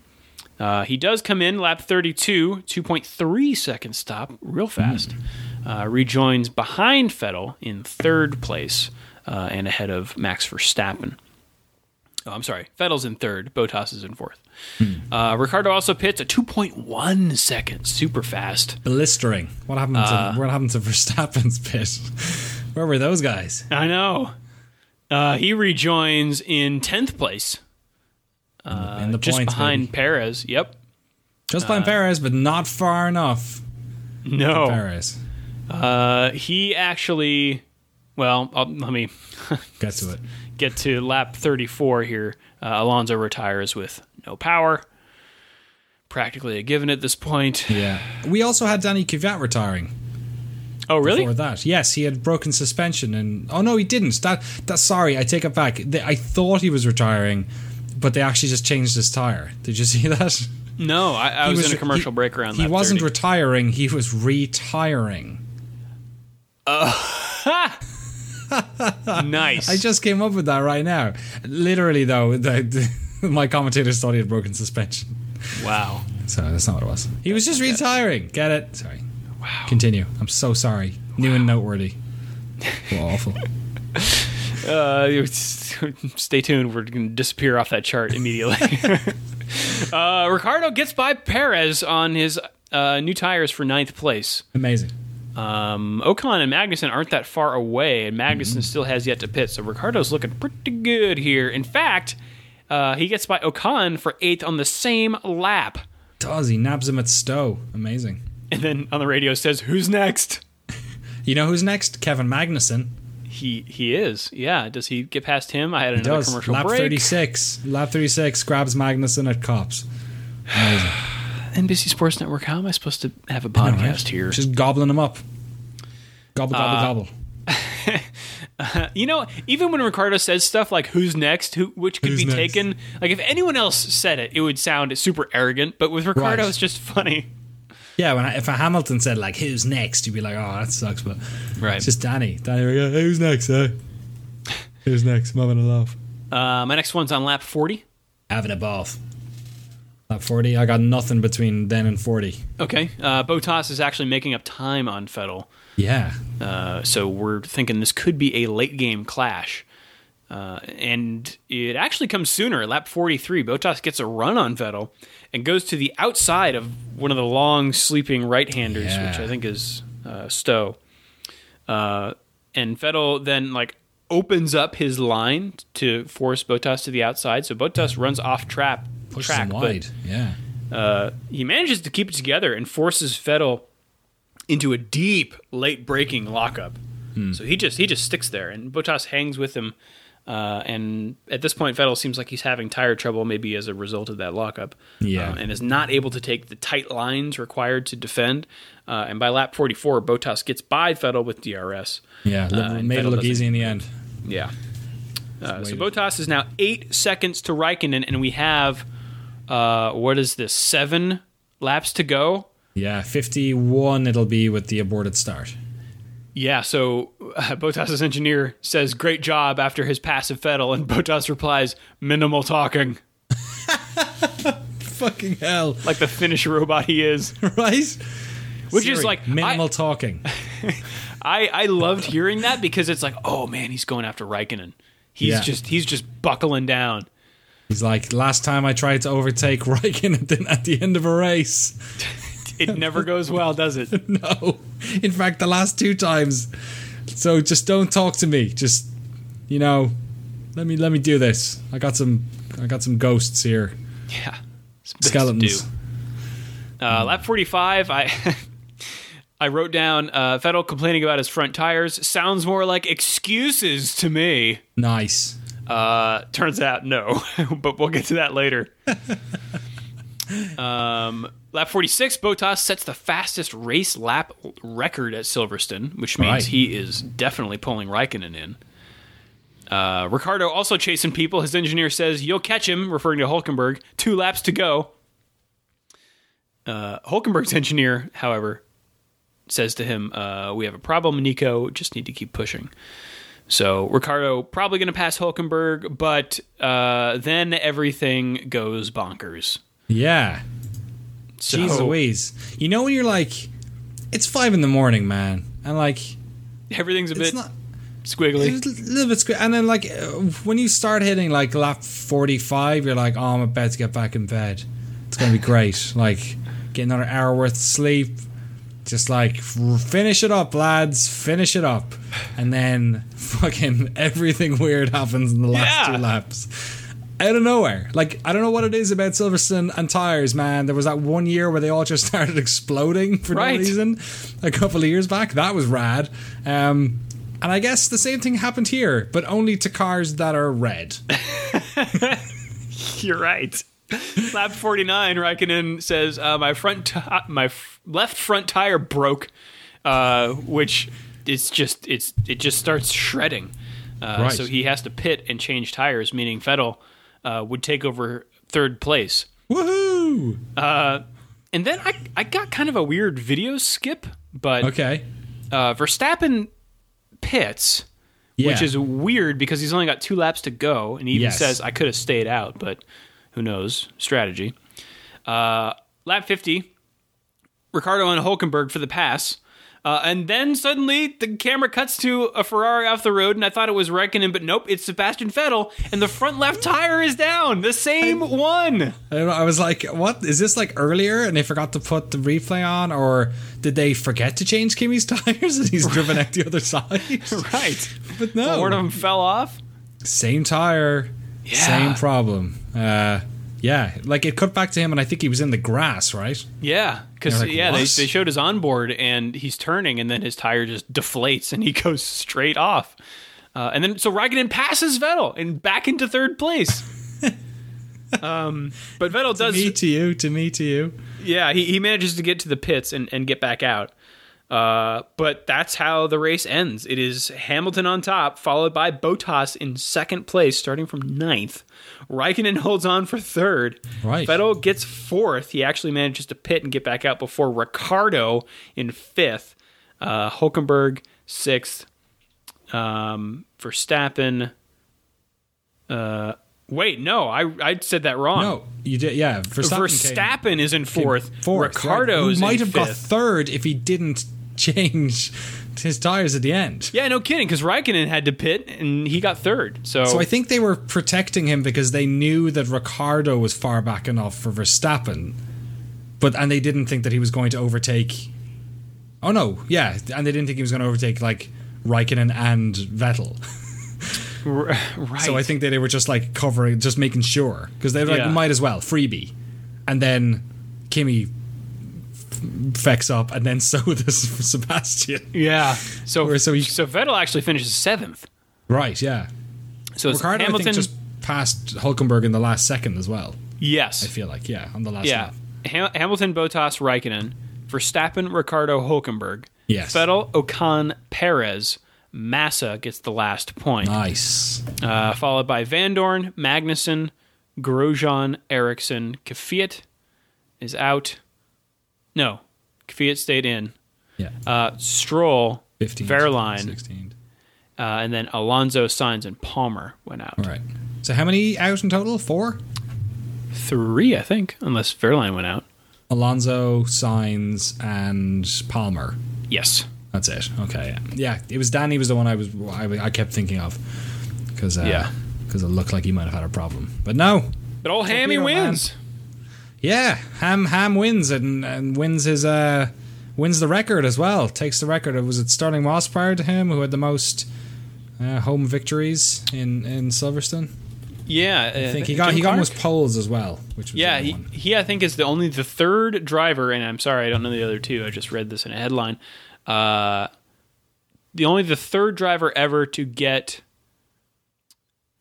Uh, he does come in lap 32, 2.3 second stop, real fast. Uh, rejoins behind Vettel in third place uh, and ahead of Max Verstappen. Oh, I'm sorry. Vettel's in third. Bottas is in fourth. Uh, Ricciardo also pits at 2.1 seconds, super fast. Blistering. What happened to what happened to Verstappen's pit? Where were those guys? I know. Uh, he rejoins in 10th place, In the just points, behind baby. Perez. Yep. just behind Perez, but not far enough. No. Perez. Uh, he actually, well, I'll, let me Get to it. get to lap 34 here. Uh, Alonso retires with no power. Practically a given at this point. Yeah. We also had Danny Kvyat retiring Oh, really? before that. Yes, he had broken suspension, and oh no, he didn't. That that sorry, I take it back. I thought he was retiring, but they actually just changed his tire. Did you see that? No, I, I He was, in a commercial he- break around He wasn't 30. retiring. He was retiring. Oh. nice. I just came up with that right now. Literally, though, the, the, my commentators thought he had broken suspension. wow. So that's not what it was. He was just retiring. Get it? Sorry. Wow. Continue. I'm so sorry. New and noteworthy. awful. Uh, stay tuned. We're going to disappear off that chart immediately. uh, Ricciardo gets by Perez on his uh, new tires for ninth place. Amazing. Um, Ocon and Magnussen aren't that far away, and Magnussen still has yet to pit, so Ricciardo's looking pretty good here. In fact, uh, he gets by Ocon for eighth on the same lap. Does he nabs him at Stowe? Amazing. And then on the radio says, "Who's next?" You know who's next? Kevin Magnussen. He he is. Yeah. Does he get past him? I had another Does commercial lap break. 36. Lap 36 grabs Magnussen at Copse. NBC Sports Network. How am I supposed to have a All right. podcast here? Just gobbling him up. Gobble gobble Uh, gobble. You know, even when Ricciardo says stuff like "Who's next?" Who, which could Who's be next? taken, like if anyone else said it, it would sound super arrogant. But with Ricciardo, Right. it's just funny. Yeah, when I, if a Hamilton said like "Who's next," you'd be like, "Oh, that sucks." But Right. it's just Danny. Danny, would go, who's next? Eh? Who's next? I'm having a laugh. Uh, my next one's on lap forty. Having a bath. Lap 40. I got nothing between then and 40. Okay, uh, Bottas is actually making up time on Vettel, Yeah. uh, so we're thinking this could be a late game clash. Uh, and it actually comes sooner. Lap 43, Bottas gets a run on Vettel and goes to the outside of one of the long sleeping right-handers, Yeah. which I think is uh, Stowe. Uh, and Vettel then like opens up his line to force Bottas to the outside. So Bottas runs off trap Pushes track, him but yeah. uh, he manages to keep it together and forces Vettel into a deep late breaking lockup. So he just he just sticks there, and Bottas hangs with him. Uh, and at this point, Vettel seems like he's having tire trouble, maybe as a result of that lockup. Yeah. uh, and is not able to take the tight lines required to defend. Uh, and by lap 44, Bottas gets by Vettel with DRS. Yeah. Uh, made it look easy in the end. Yeah. Uh, so. Bottas is now eight seconds to Raikkonen, and we have uh, what is this? Seven laps to go. Yeah. 51 it'll be with the aborted start. Yeah, so uh, Bottas's engineer says, "Great job" after his passive Vettel, and Bottas replies, "Minimal talking," Fucking hell. like the Finnish robot he is. right? Which is like minimal I, talking. I I loved hearing that because it's like, oh man, he's going after Raikkonen. He's Yeah. just he's just buckling down. He's like, last time I tried to overtake Raikkonen at the end of a race. It never goes well, does it? No. In fact, the last two times. So just don't talk to me. Just you know, let me let me do this. I got some I got some ghosts here. Yeah, Skeletons. Uh, lap 45, I I wrote down uh, Vettel complaining about his front tires. Sounds more like excuses to me. Nice. Uh, turns out no, but we'll get to that later. um, lap 46, Bottas sets the fastest race lap record at Silverstone, which means Right. he is definitely pulling Raikkonen in. Uh, Ricciardo also chasing people. His engineer says, You'll catch him, referring to Hulkenberg. Two laps to go. Uh, Hulkenberg's engineer, however, says to him, uh, We have a problem, Nico. Just need to keep pushing. So Ricciardo probably going to pass Hulkenberg, but uh, then everything goes bonkers. Yeah. So, Jeez Louise. You know when you're like, it's five in the morning, man, and like everything's a bit not. squiggly. A little bit squ- and then like when you start hitting like lap 45 you're like oh i'm about to get back in bed it's gonna be great like get another hour worth of sleep just like finish it up lads finish it up and then fucking everything weird happens in the last Yeah. two laps out of nowhere like i don't know what it is about silverstone and tires man there was that one year where they all just started exploding for Right. no reason a couple of years back that was rad um and I guess the same thing happened here, but only to cars that are red. You're right. Lap 49, Raikkonen says, uh, "My front, ti my f- left front tire broke," uh, which it's just it's it just starts shredding. Uh, Right. So he has to pit and change tires, meaning Vettel uh, would take over third place. Woohoo! And then I I got kind of a weird video skip, but Okay. uh, Verstappen pits, Yeah. which is weird because he's only got two laps to go, and he even Yes. says I could have stayed out, but who knows? Strategy. Uh, lap fifty, Ricciardo and Hulkenberg for the pass. Uh, and then suddenly the camera cuts to a Ferrari off the road, and I thought it was Raikkonen, but nope, it's Sebastian Vettel, and the front left tire is down, the same one. I, don't know, I was like, what? Is this like earlier and they forgot to put the replay on? Or did they forget to change Kimi's tires and he's driven out the other side? Right, But no. one of them fell off. Same tire, Yeah. same problem. Uh, yeah, like it cut back to him, and I think he was in the grass, right? Yeah, because like, yeah, they, they showed his onboard and he's turning, and then his tire just deflates and he goes straight off. Uh, and then so Raikkonen passes Vettel and back into third place. um, but Vettel does, me to you, to me to you. yeah, he, he manages to get to the pits and, and get back out. Uh, but that's how the race ends. It is Hamilton on top, followed by Bottas in second place, starting from ninth. Raikkonen holds on for third. Right. Vettel gets fourth. He actually manages to pit and get back out before Ricciardo in fifth. Uh, Hulkenberg sixth. Um, Verstappen. Uh, wait, no, I I said that wrong. No, you did. Yeah, Verstappen, came- is in fourth. fourth. Ricciardo's right? Might have got third if he didn't change his tires at the end. Yeah, no kidding, because Raikkonen had to pit and he got third. So, So I think they were protecting him because they knew that Ricciardo was far back enough for Verstappen, but and they didn't think that he was going to overtake. Oh no, yeah, and they didn't think he was going to overtake like Raikkonen and Vettel. Right. So I think that they were just like covering, just making sure because they were like, Yeah. might as well freebie, and then Kimi fecks up, and then so does Sebastian. yeah. So so so, Vettel actually finishes seventh. Right? Yeah. So Ricciardo, Hamilton. I think, just passed Hulkenberg in the last second as well. yes. I feel like, yeah, on the last Yeah. Ham- Hamilton, Bottas, Raikkonen, Verstappen, Ricciardo, Hulkenberg. Yes. Vettel, Ocon, Perez. Massa gets the last point, Nice. uh, followed by Vandoorne, Magnussen, Grosjean, Ericsson. Kvyat is out. No, Kvyat stayed in. Yeah. Uh, Stroll, 15. Wehrlein, 16. uh, and then Alonso, Sainz, and Palmer went out. All right. So how many out in total? Four? Three, I think, unless Wehrlein went out. Alonso, Sainz, and Palmer. Yes. That's it. Okay. Yeah. it was Danny was the one I was I, I kept thinking of because uh, Yeah. because it looked like he might have had a problem, but no. But old Hammy wins. man. Yeah, Ham Ham wins and, and wins his uh wins the record as well. Takes the record. Was it Stirling Moss prior to him who had the most uh, home victories in in Silverstone? Yeah, I think he got he got most poles as well, which was Yeah, he, he I think is the only the third driver, and I'm sorry I don't know the other two. I just read this in a headline. Uh, the only the third driver ever to get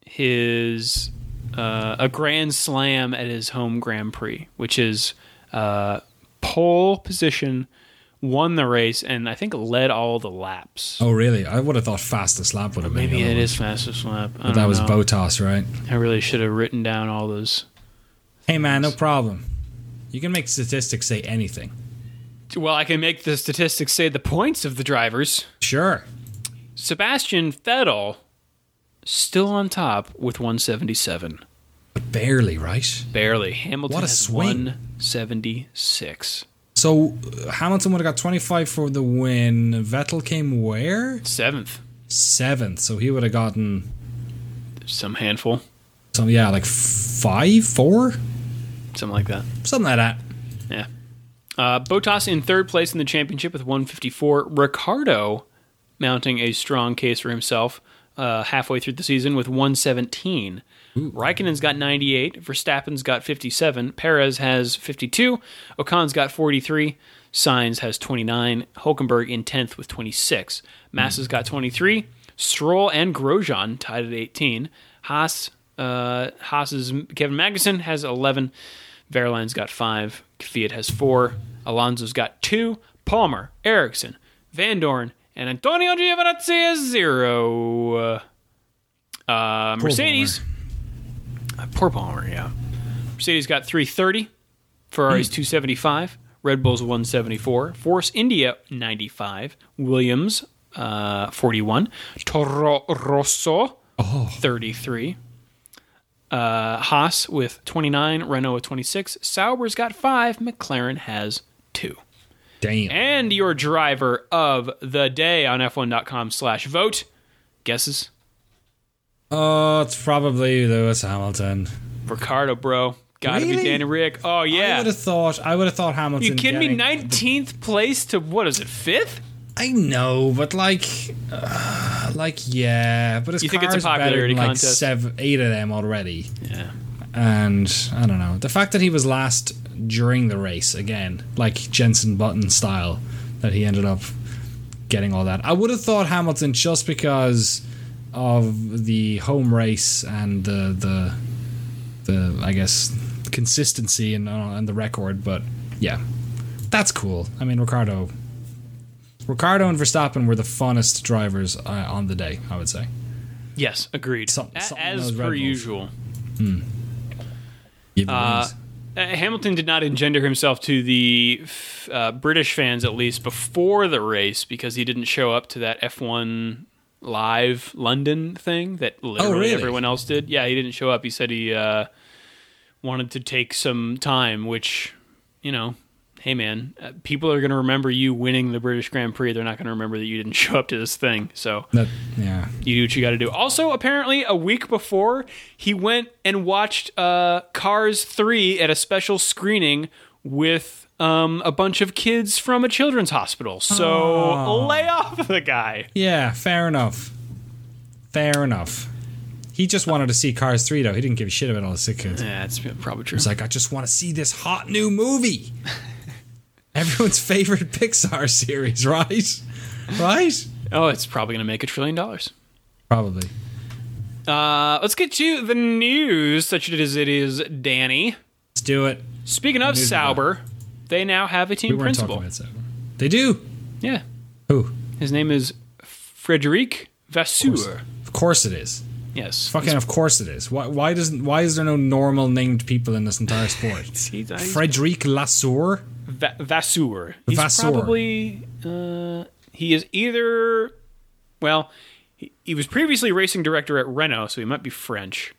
his uh, a grand slam at his home Grand Prix, which is uh, pole position, won the race, and I think led all the laps. Oh really? I would have thought fastest lap would have been. Maybe it is fastest lap. But that was know. Bottas, right? I really should have written down all those. Hey man, no problem. You can make statistics say anything. Well, I can make the statistics say the points of the drivers. Sure. Sebastian Vettel still on top with 177. But barely, right? Barely. Hamilton What a has swing. 176. So uh, Hamilton would have got 25 for the win. Vettel came where? Seventh. Seventh. So he would have gotten Some handful. some, yeah, like five, four, Something like that. something like that. Yeah. Uh, Bottas in third place in the championship with 154. Ricciardo mounting a strong case for himself uh, halfway through the season with 117. Raikkonen's got 98. Verstappen's got 57. Perez has 52. Ocon's got 43. Sainz has 29. Hulkenberg in 10th with 26. Massa's got 23. Stroll and Grosjean tied at 18. Haas, uh, Haas's Kevin Magnussen has 11. Wehrlein's got 5. Kvyat has 4. Alonso's got 2. Palmer, Ericsson, Vandoorne, and Antonio Giovinazzi has 0. Uh, Mercedes. Uh, poor Palmer, yeah. Mercedes got 330. Ferrari's 275. Red Bull's 174. Force India 95. Williams uh, 41. Toro Rosso 33. Uh, Haas with 29. Renault with 26. Sauber's got 5. McLaren has 2. Damn. And your driver of the day on F1.com slash vote. Guesses? Oh, it's probably Lewis Hamilton. Ricciardo, bro. Gotta be Danny Rick. Oh, yeah. I would have thought. I would have thought Hamilton. You kidding me? 19th place to what is it? Fifth? I know, but like, uh, like yeah, but his You think it's a popularity like contest? seven, eight of them already, Yeah. and I don't know the fact that he was last during the race again, like Jenson Button style, that he ended up getting all that. I would have thought Hamilton just because of the home race and the the the I guess consistency and uh, and the record, but yeah, that's cool. I mean, Ricciardo. Ricciardo and Verstappen were the funnest drivers uh, on the day, I would say. Yes, agreed. Some- As per usual. Give it Uh. Uh, Hamilton did not engender himself to the uh, British fans, at least before the race, because he didn't show up to that F1 live London thing that literally Oh, really? everyone else did. Yeah, he didn't show up. He said he uh, wanted to take some time, which, you know, hey man, uh, people are going to remember you winning the British Grand Prix. They're not going to remember that you didn't show up to this thing. So That, yeah. you do what you got to do. Also, apparently, a week before, he went and watched uh, Cars 3 at a special screening with um, a bunch of kids from a children's hospital. So Aw. lay off the guy. Yeah, fair enough. Fair enough. He just wanted to see Cars 3, though. He didn't give a shit about all the sick kids. Yeah, that's probably true. It's like, I just want to see this hot new movie. Everyone's favorite Pixar series, right? Right? oh, it's probably going to make a trillion dollars. Probably. Uh, let's get to the news, such as it is, Danny. Let's do it. Speaking of Sauber, they now have a team We principal. talking about Sauber. They do. Yeah, Who? his name is Frederic Vasseur. Of course it is. Yes, Fucking of course it is. Why, why doesn't why is there no normal named people in this entire sport? Frederic Lassour? Va- Vasseur. He's Vasseur. probably uh, he is either well, he, he was previously racing director at Renault, so he might be French.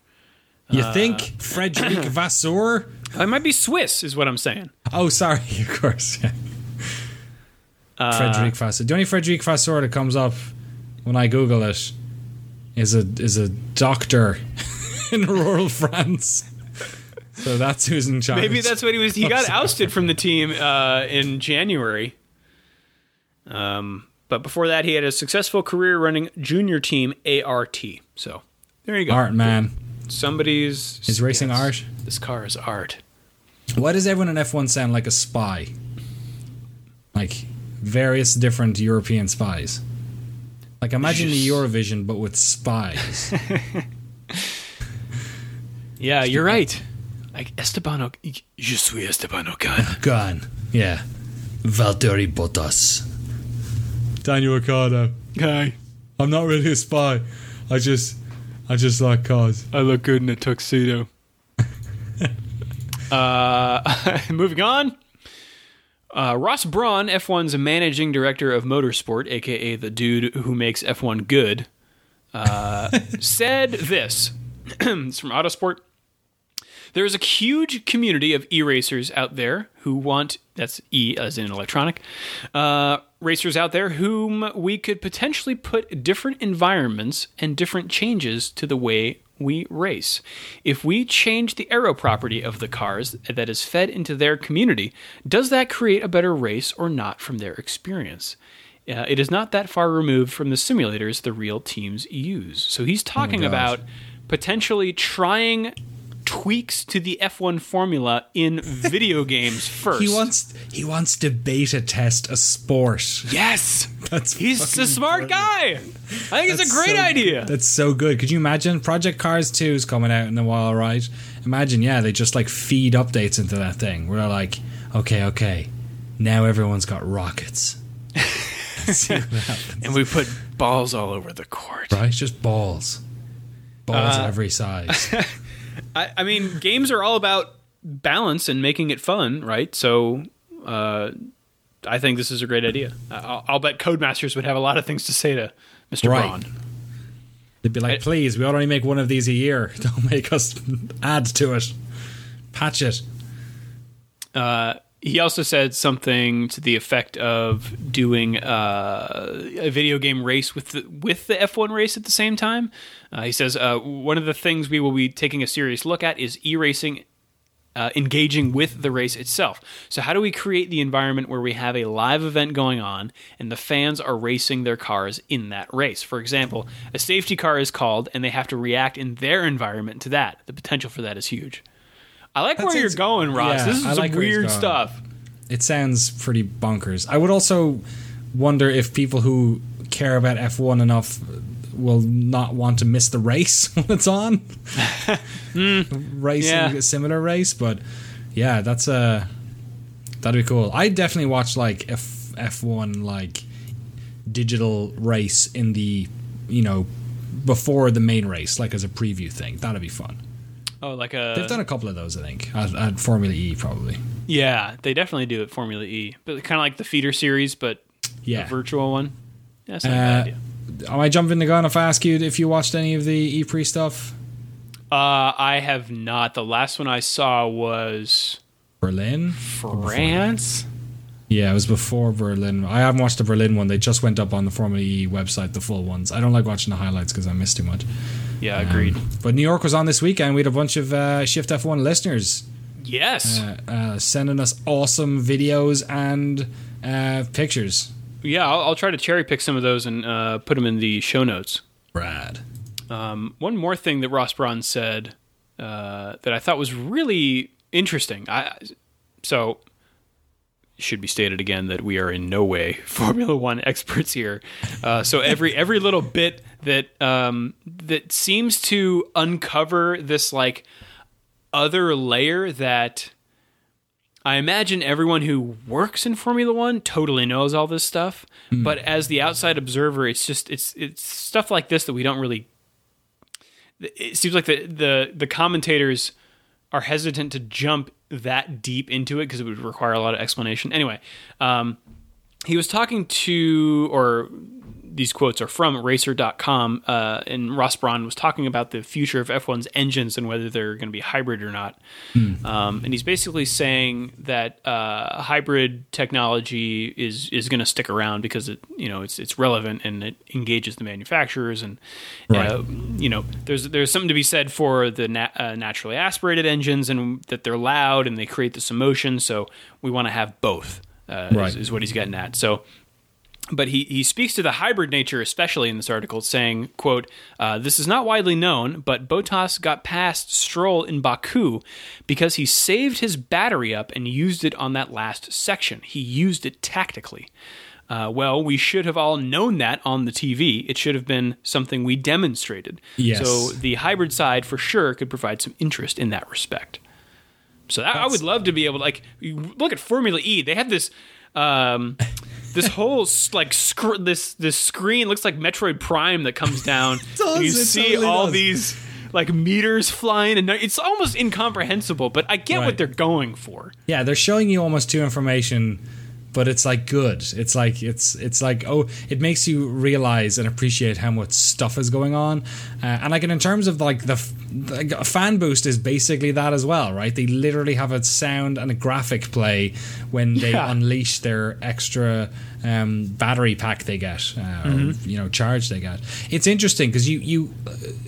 You Uh, think Frederic Vasseur? It might be Swiss, is what I'm saying. Oh, sorry, of course. Yeah. Uh, Frederic Vasseur. The only Frederic Vasseur that comes up when I Google it is a is a doctor in rural France. So that's who's in charge. Maybe that's what he was. He got ousted from the team uh, in January. Um, but before that, he had a successful career running junior team ART. So there you go. art man. Somebody's Is racing yes, art? This car is art. Why does everyone in F1 sound like a spy? Like various different European spies. Like imagine the Eurovision but with spies. Yeah, you're right. Like Esteban, o- je suis Esteban Ocon. Gun. Yeah. Valtteri Bottas. Daniel Ricciardo. Hi, I'm not really a spy. I just I just like cars. I look good in a tuxedo. uh, moving on. Uh, Ross Brawn, F1's managing director of motorsport, aka the dude who makes F1 good, uh, said this. it's from Autosport. There is a huge community of e-racers out there who want that's e as in electronic uh, racers out there whom we could potentially put different environments and different changes to the way we race. If we change the aero property of the cars that is fed into their community, does that create a better race or not from their experience? Uh, it is not that far removed from the simulators the real teams use. So he's talking God. about potentially trying tweaks to the F1 formula in video games first. He wants he wants to beta test a sport. Yes. That's He's a smart brilliant. guy. I think it's a great so- idea. That's so good. Could you imagine Project Cars 2 is coming out in a while, right? Imagine, yeah, they just like feed updates into that thing. They're like, okay, okay, now everyone's got rockets. See. And we put balls all over the court. Right? Just balls. Balls Uh, of every size. I, I mean, games are all about balance and making it fun, right? So, uh, I think this is a great idea. I'll, I'll bet Codemasters would have a lot of things to say to Mr. Right. Brawn. They'd be like, I- please, we only make one of these a year. Don't make us add to it. Patch it. Uh, he also said something to the effect of doing uh, a video game race with the, with the F1 race at the same time. Uh, he says uh, one of the things we will be taking a serious look at is e-racing uh, engaging with the race itself. So, how do we create the environment where we have a live event going on and the fans are racing their cars in that race? For example, a safety car is called and they have to react in their environment to that. The potential for that is huge. I like That where you're going, Ross. yeah, this is I some like where weird stuff. It sounds pretty bonkers. I would also wonder if people who care about F1 enough will not want to miss the race when it's on. Hmm. Racing yeah. a similar race, but yeah, that's a that'd be cool. I definitely watch like F F1 like digital race in the you know before the main race, like as a preview thing. That'd be fun. Oh, like a They've done a couple of those, I think, at, at Formula E probably. yeah, they definitely do at Formula E, but kind of like the feeder series, but Yeah. a virtual one. Yeah, that's not a bad Uh, idea. Am I jumping the gun if I ask you if you watched any of the E pre stuff? Uh, I have not. The last one I saw was Berlin? France. Yeah, it was before Berlin. I haven't watched the Berlin one. They just went up on the Formula E website, the full ones. I don't like watching the highlights because I miss too much. Yeah, agreed. Um, but New York was on this weekend. We had a bunch of uh, Shift F1 listeners yes. uh, uh, sending us awesome videos and uh, pictures. yeah, I'll, I'll try to cherry pick some of those and uh, put them in the show notes. Brad. Um, one more thing that Ross Brawn said uh, that I thought was really interesting. I so should be stated again that we are in no way Formula One experts here. Uh, so every every little bit that um, that seems to uncover this like other layer that I imagine everyone who works in Formula One totally knows all this stuff, but as the outside observer, it's just it's it's stuff like this that we don't really. It seems like the the the commentators are hesitant to jump that deep into it because it would require a lot of explanation. Anyway, um, he was talking to, or these quotes are from racer.com, uh, and Ross Brawn was talking about the future of F1's engines and whether they're going to be hybrid or not. Um, and he's basically saying that uh, hybrid technology is is going to stick around because it you know it's it's relevant and it engages the manufacturers and Right. uh, you know there's there's something to be said for the na- uh, naturally aspirated engines and that they're loud and they create this emotion. So we want to have both. Uh, Right. is, is what he's getting at. So but he, he speaks to the hybrid nature especially in this article saying quote uh, this is not widely known but Bottas got past stroll in baku because he saved his battery up and used it on that last section. He used it tactically. Uh, well we should have all known that on the tv it should have been something we demonstrated. Yes. so the hybrid side for sure could provide some interest in that respect. So that, I would love to be able to like look at Formula E. They had this um this whole like scr- this this screen looks like Metroid Prime that comes down. does, and you it see totally all does. these like meters flying and it's almost incomprehensible, but I get Right. what they're going for. Yeah, they're showing you almost too information, but it's like good. It's like it's it's like oh, it makes you realize and appreciate how much stuff is going on, uh, and like in terms of like the, like fan boost is basically that as well, right? They literally have a sound and a graphic play when they Yeah. unleash their extra um, battery pack they get, uh, or, you know, charge they get. It's interesting because you you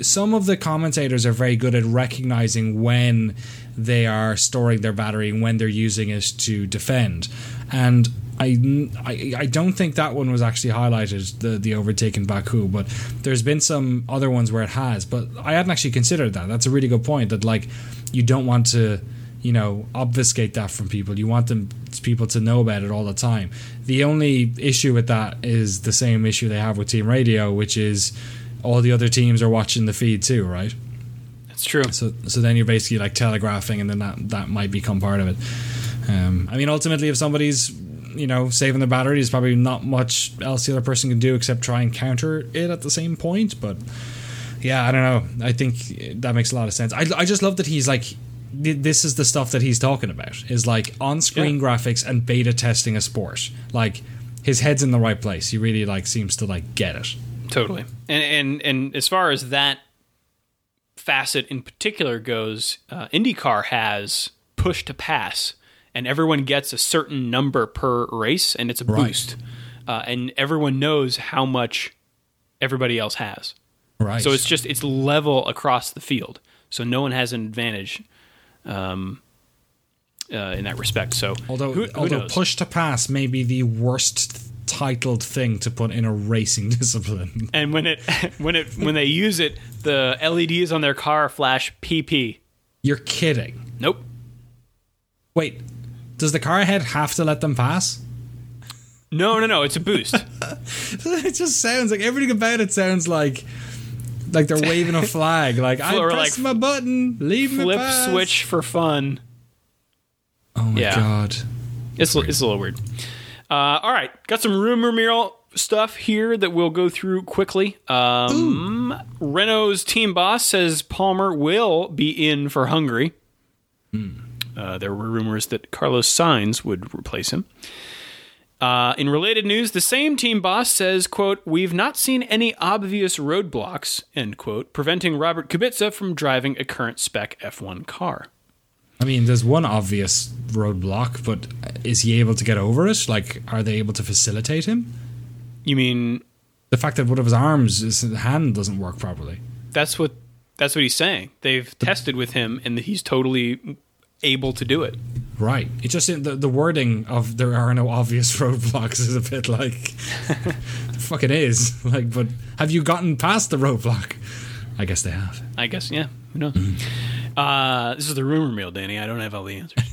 some of the commentators are very good at recognizing when they are storing their battery and when they're using it to defend. And I, I, I don't think that one was actually highlighted, the, the overtaken Baku, but there's been some other ones where it has. But I hadn't actually considered that. That's a really good point that, like, you don't want to, you know, obfuscate that from people. You want them people to know about it all the time. The only issue with that is the same issue they have with Team Radio, which is all the other teams are watching the feed too, right? That's true. So so then you're basically like telegraphing, and then that that might become part of it. Um, I mean, ultimately, if somebody's you know saving their battery, there's probably not much else the other person can do except try and counter it at the same point. But yeah, I don't know. I think that makes a lot of sense. I I just love that he's like. This is the stuff that he's talking about. Is like on-screen Yeah. graphics and beta testing a sport. Like his head's in the right place. He really like seems to like get it. Totally. And and and as far as that facet in particular goes, uh, IndyCar has push to pass, and everyone gets a certain number per race, and it's a Right. boost, uh, and everyone knows how much everybody else has. Right. So it's just it's level across the field, so no one has an advantage. Um, uh, in that respect, so Although, who, who although knows? push to pass may be the worst titled thing to put in a racing discipline. and when it when it when they use it, the LEDs on their car flash PP. You're kidding. Nope. Wait, does the car ahead have to let them pass? No, no, no. It's a boost. it just sounds like everything about it sounds like like they're waving a flag. Like I press like my button, leave me Flip switch for fun. Oh my Yeah. god! It's it's a little weird. Uh, all right, got some rumor mill stuff here that we'll go through quickly. Um, Renault's team boss says Palmer will be in for Hungary. Uh, there were rumors that Carlos Sainz would replace him. Uh, in related news, the same team boss says, quote, We've not seen any obvious roadblocks, end quote, preventing Robert Kubica from driving a current spec F1 car. I mean, there's one obvious roadblock, but is he able to get over it? Like, are they able to facilitate him? You mean The fact that one of his arms, his hand doesn't work properly. that's what that's what he's saying. They've tested with him and he's totally able to do it. Right. It's just in the, the wording of there are no obvious roadblocks is a bit like the fuck it is. Like, but have you gotten past the roadblock? I guess they have. I guess, yeah. Who knows? Uh, this is the rumor mill, Danny. I don't have all the answers.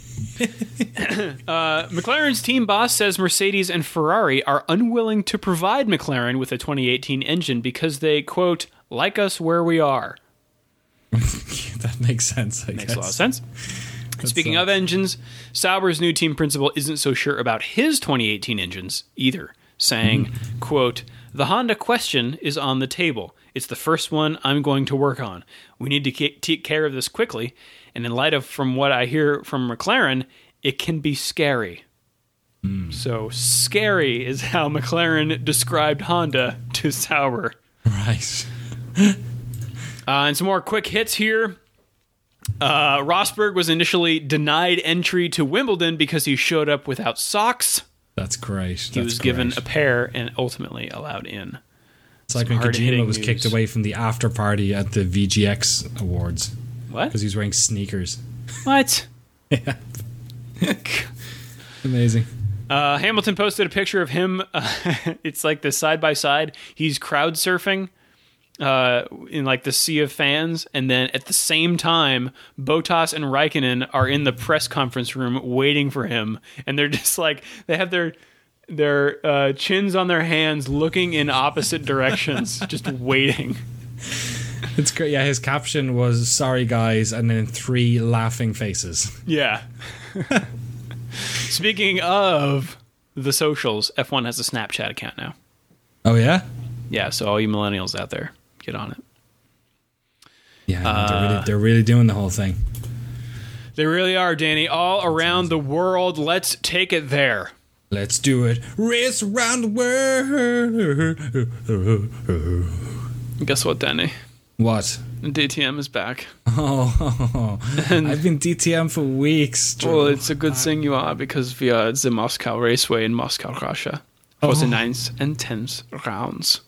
uh, McLaren's team boss says Mercedes and Ferrari are unwilling to provide McLaren with a 2018 engine because they, quote, like us where we are. that makes sense. I Makes guess. a lot of sense. Speaking uh, of engines, Sauber's new team principal isn't so sure about his 2018 engines either, saying, quote, the Honda question is on the table. It's the first one I'm going to work on. We need to take care of this quickly, and in light of from what I hear from McLaren, it can be scary. So scary is how McLaren described Honda to Sauber. Right. Uh, and some more quick hits here. Uh, Rosberg was initially denied entry to Wimbledon because he showed up without socks. That's great. He was given a pair and ultimately allowed in. It's like when Kojima was kicked away from the after party at the VGX Awards What? because he was wearing sneakers. What? yeah. Amazing. Uh, Hamilton posted a picture of him. Uh, it's like the side by side. He's crowd surfing uh, in like the sea of fans, and then at the same time, Bottas and Raikkonen are in the press conference room waiting for him, and they're just like they have their their uh, chins on their hands, looking in opposite directions, just waiting. It's great. Yeah, his caption was "Sorry guys," and then three laughing faces. Yeah. Speaking of the socials, F1 has a Snapchat account now. Oh yeah. Yeah, so all you millennials out there, get on it. Yeah, Uh, they're really they're really doing the whole thing. They really are, Danny. All around the world. Let's take it there. Let's do it. Race around the world. Guess what, Danny? What? DTM is back. Oh, I've been DTM for weeks. Drew. Well, it's a good thing you are because we are at the Moscow Raceway in Moscow, Russia for the ninth and tenth rounds.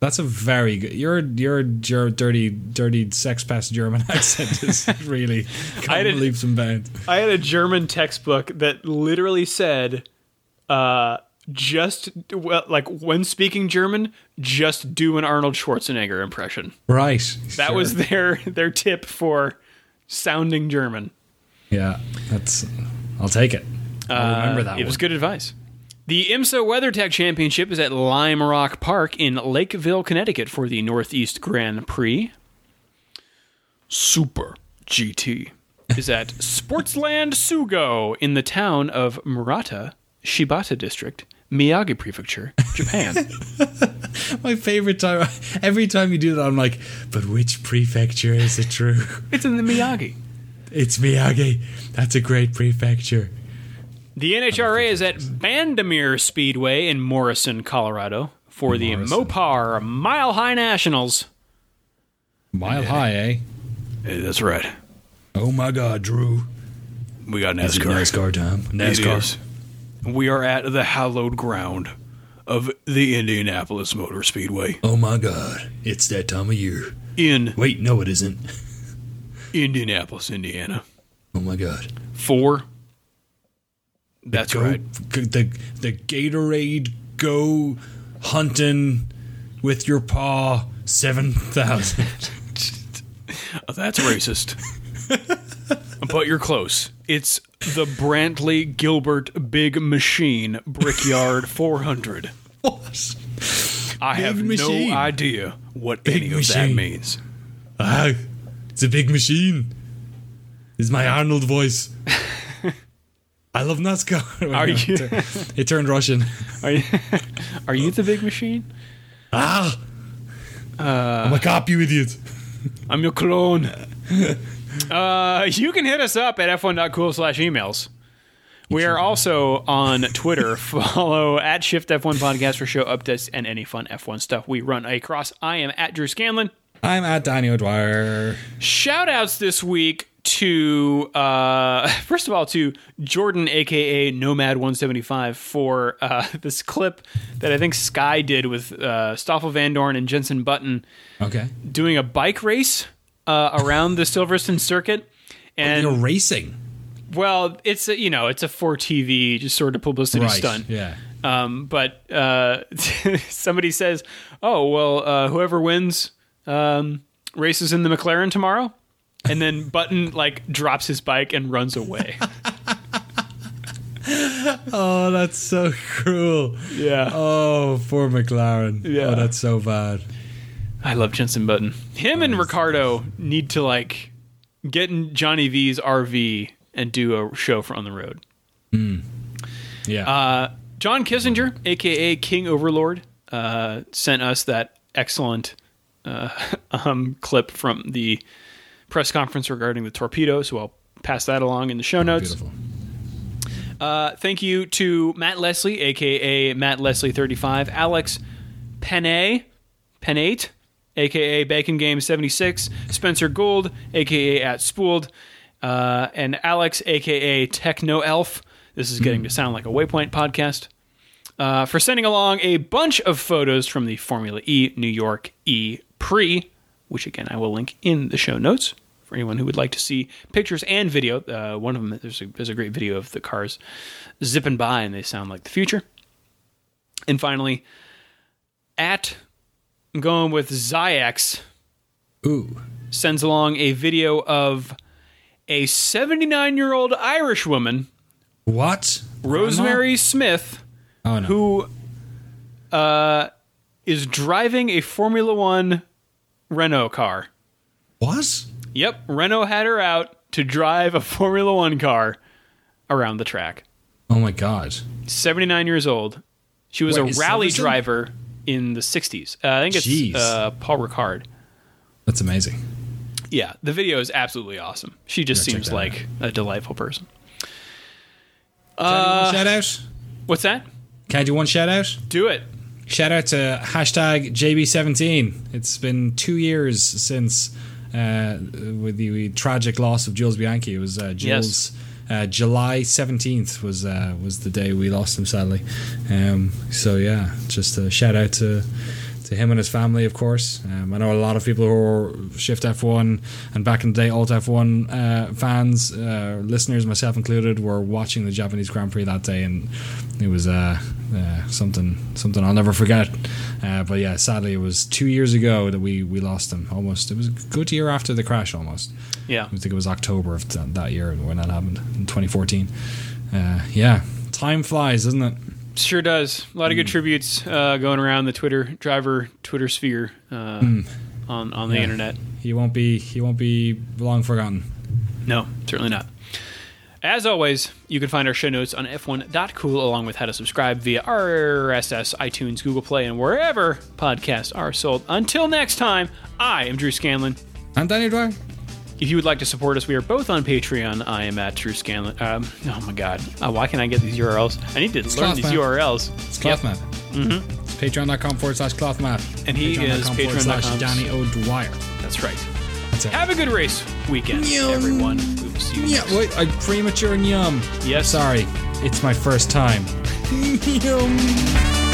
That's a very good. Your your your dirty dirty sex pest German accent is really I didn't- leaps and bounds. I had a German textbook that literally said, uh, just, well, like, when speaking German, just do an Arnold Schwarzenegger impression. Right. That sure. was their, their tip for sounding German. yeah. That's. I'll take it. I'll remember that. Uh, It was good advice. The IMSA WeatherTech Championship is at Lime Rock Park in Lakeville, Connecticut for the Northeast Grand Prix. Super GT is at Sportsland Sugo in the town of Murata, Shibata District, Miyagi Prefecture, Japan. My favorite time. Every time you do that, I'm like, but which prefecture is it true? it's in the Miyagi. It's Miyagi. That's a great prefecture. The NHRA is at Bandimere Speedway in Morrison, Colorado for the Morrison. Mopar Mile High Nationals. Mile high, eh? Hey, that's right. Oh my God, Drew. We got Is it NASCAR time. It NASCAR. is. We are at the hallowed ground of the Indianapolis Motor Speedway Oh my God. It's that time of year. in Wait, no, it isn't. Indianapolis, Indiana. Oh my God. Four. That's Go, right. The the Gatorade go hunting with your paw seven thousand. Oh, that's racist. but you're close. It's the Brantley Gilbert Big Machine Brickyard 400. what? I Big have machine. no idea what Big any of that machine. means. Ah, it's a big machine. It's my Arnold voice. I love NASCAR. Are you- It turned Russian. Are you, are you the big machine? Ah! I'm a cop, you idiot. I'm your clone. uh, you can hit us up at f1.cool slash emails. We are also on Twitter. Follow at Shift F1 Podcast for show updates and any fun F1 stuff we run across. I am at Drew Scanlon. I'm at Danny O'Dwyer. Shout outs this week to, uh, first of all, to Jordan, aka Nomad175, for uh, this clip that I think Sky did with uh, Stoffel Vandoorne and Jenson Button Okay. doing a bike race uh, around the Silverstone circuit. And You're racing. well, it's a, you know it's a for TV just sort of publicity Right. stunt. Yeah. Um, but uh, somebody says, "Oh well, uh, whoever wins um, races in the McLaren tomorrow, and then Button like drops his bike and runs away. Oh, that's so cruel. yeah, Oh, poor McLaren. Yeah. Oh, that's so bad. I love Jenson Button. Him and Ricciardo need to like get in Johnny V's RV and do a show for on the road. Yeah. Uh, John Kissinger, aka King Overlord, uh, sent us that excellent uh, um, clip from the press conference regarding the torpedo. So I'll pass that along in the show notes. Beautiful. Uh, thank you to Matt Leslie, aka Matt Leslie thirty five, Alex Penne, Pennate, aka Bacon Game seventy six, Spencer Gould, aka at Spould, uh, and Alex, aka Techno Elf. This is getting to sound like a Waypoint podcast. Uh, for sending along a bunch of photos from the Formula E New York E Pre, which again I will link in the show notes for anyone who would like to see pictures and video. Uh, one of them there's a, there's a great video of the cars zipping by and they sound like the future. And finally, at I'm going with Zyx Ooh. sends along a video of a 79 year old Irish woman, What? Rosemary Smith, Oh, no. who uh, is driving a Formula One Renault car. Was? Yep, Renault had her out to drive a Formula One car around the track. Oh, my God. 79 years old. She was Wait, a rally driver in the 60s. Uh, I think it's Jeez. uh, Paul Ricard. That's amazing. Yeah, the video is absolutely awesome. She just seems like a delightful person. Uh, shout out? What's that? Can I do one shout out? Do it. Shout out to hashtag JB17. It's been two years since uh, with the tragic loss of Jules Bianchi. It was uh, Jules. Uh, July seventeenth was uh, was the day we lost him sadly. Um, so yeah, just a shout out to to him and his family, of course. Um, I know a lot of people who are Shift F1 and back in the day Alt F1 uh, fans, uh, listeners, myself included, were watching the Japanese Grand Prix that day, and it was uh, uh, something something I'll never forget. Uh, but yeah, sadly, it was two years ago that we we lost him. Almost, it was a good year after the crash. Almost, Yeah. I think it was October of th- that year when that happened in 2014. Uh, yeah, time flies, doesn't it? Sure does. A lot of good tributes uh, going around the Twitter driver Twitter sphere uh, on on the Yeah. internet. He won't be he won't be long forgotten. No, certainly not. As always, you can find our show notes on f1.cool along with how to subscribe via RSS, iTunes, Google Play, and wherever podcasts are sold. Until next time, I am Drew Scanlon. I'm Daniel Dwyer. If you would like to support us, we are both on Patreon. I am at Drew Scanlon. Um, oh my God. Uh, why can't I get these URLs? I need to learn these Map. URLs. It's Clothmap. Mm-hmm. It's patreon.com forward slash cloth clothmap. And he is patreon.com forward slash patreon.com. Danny O'Dwyer. That's right. That's it. Have a good race weekend, Yum. everyone. We will see you Yeah, next wait, I premature yum. Yes. Sorry, it's my first time. yum.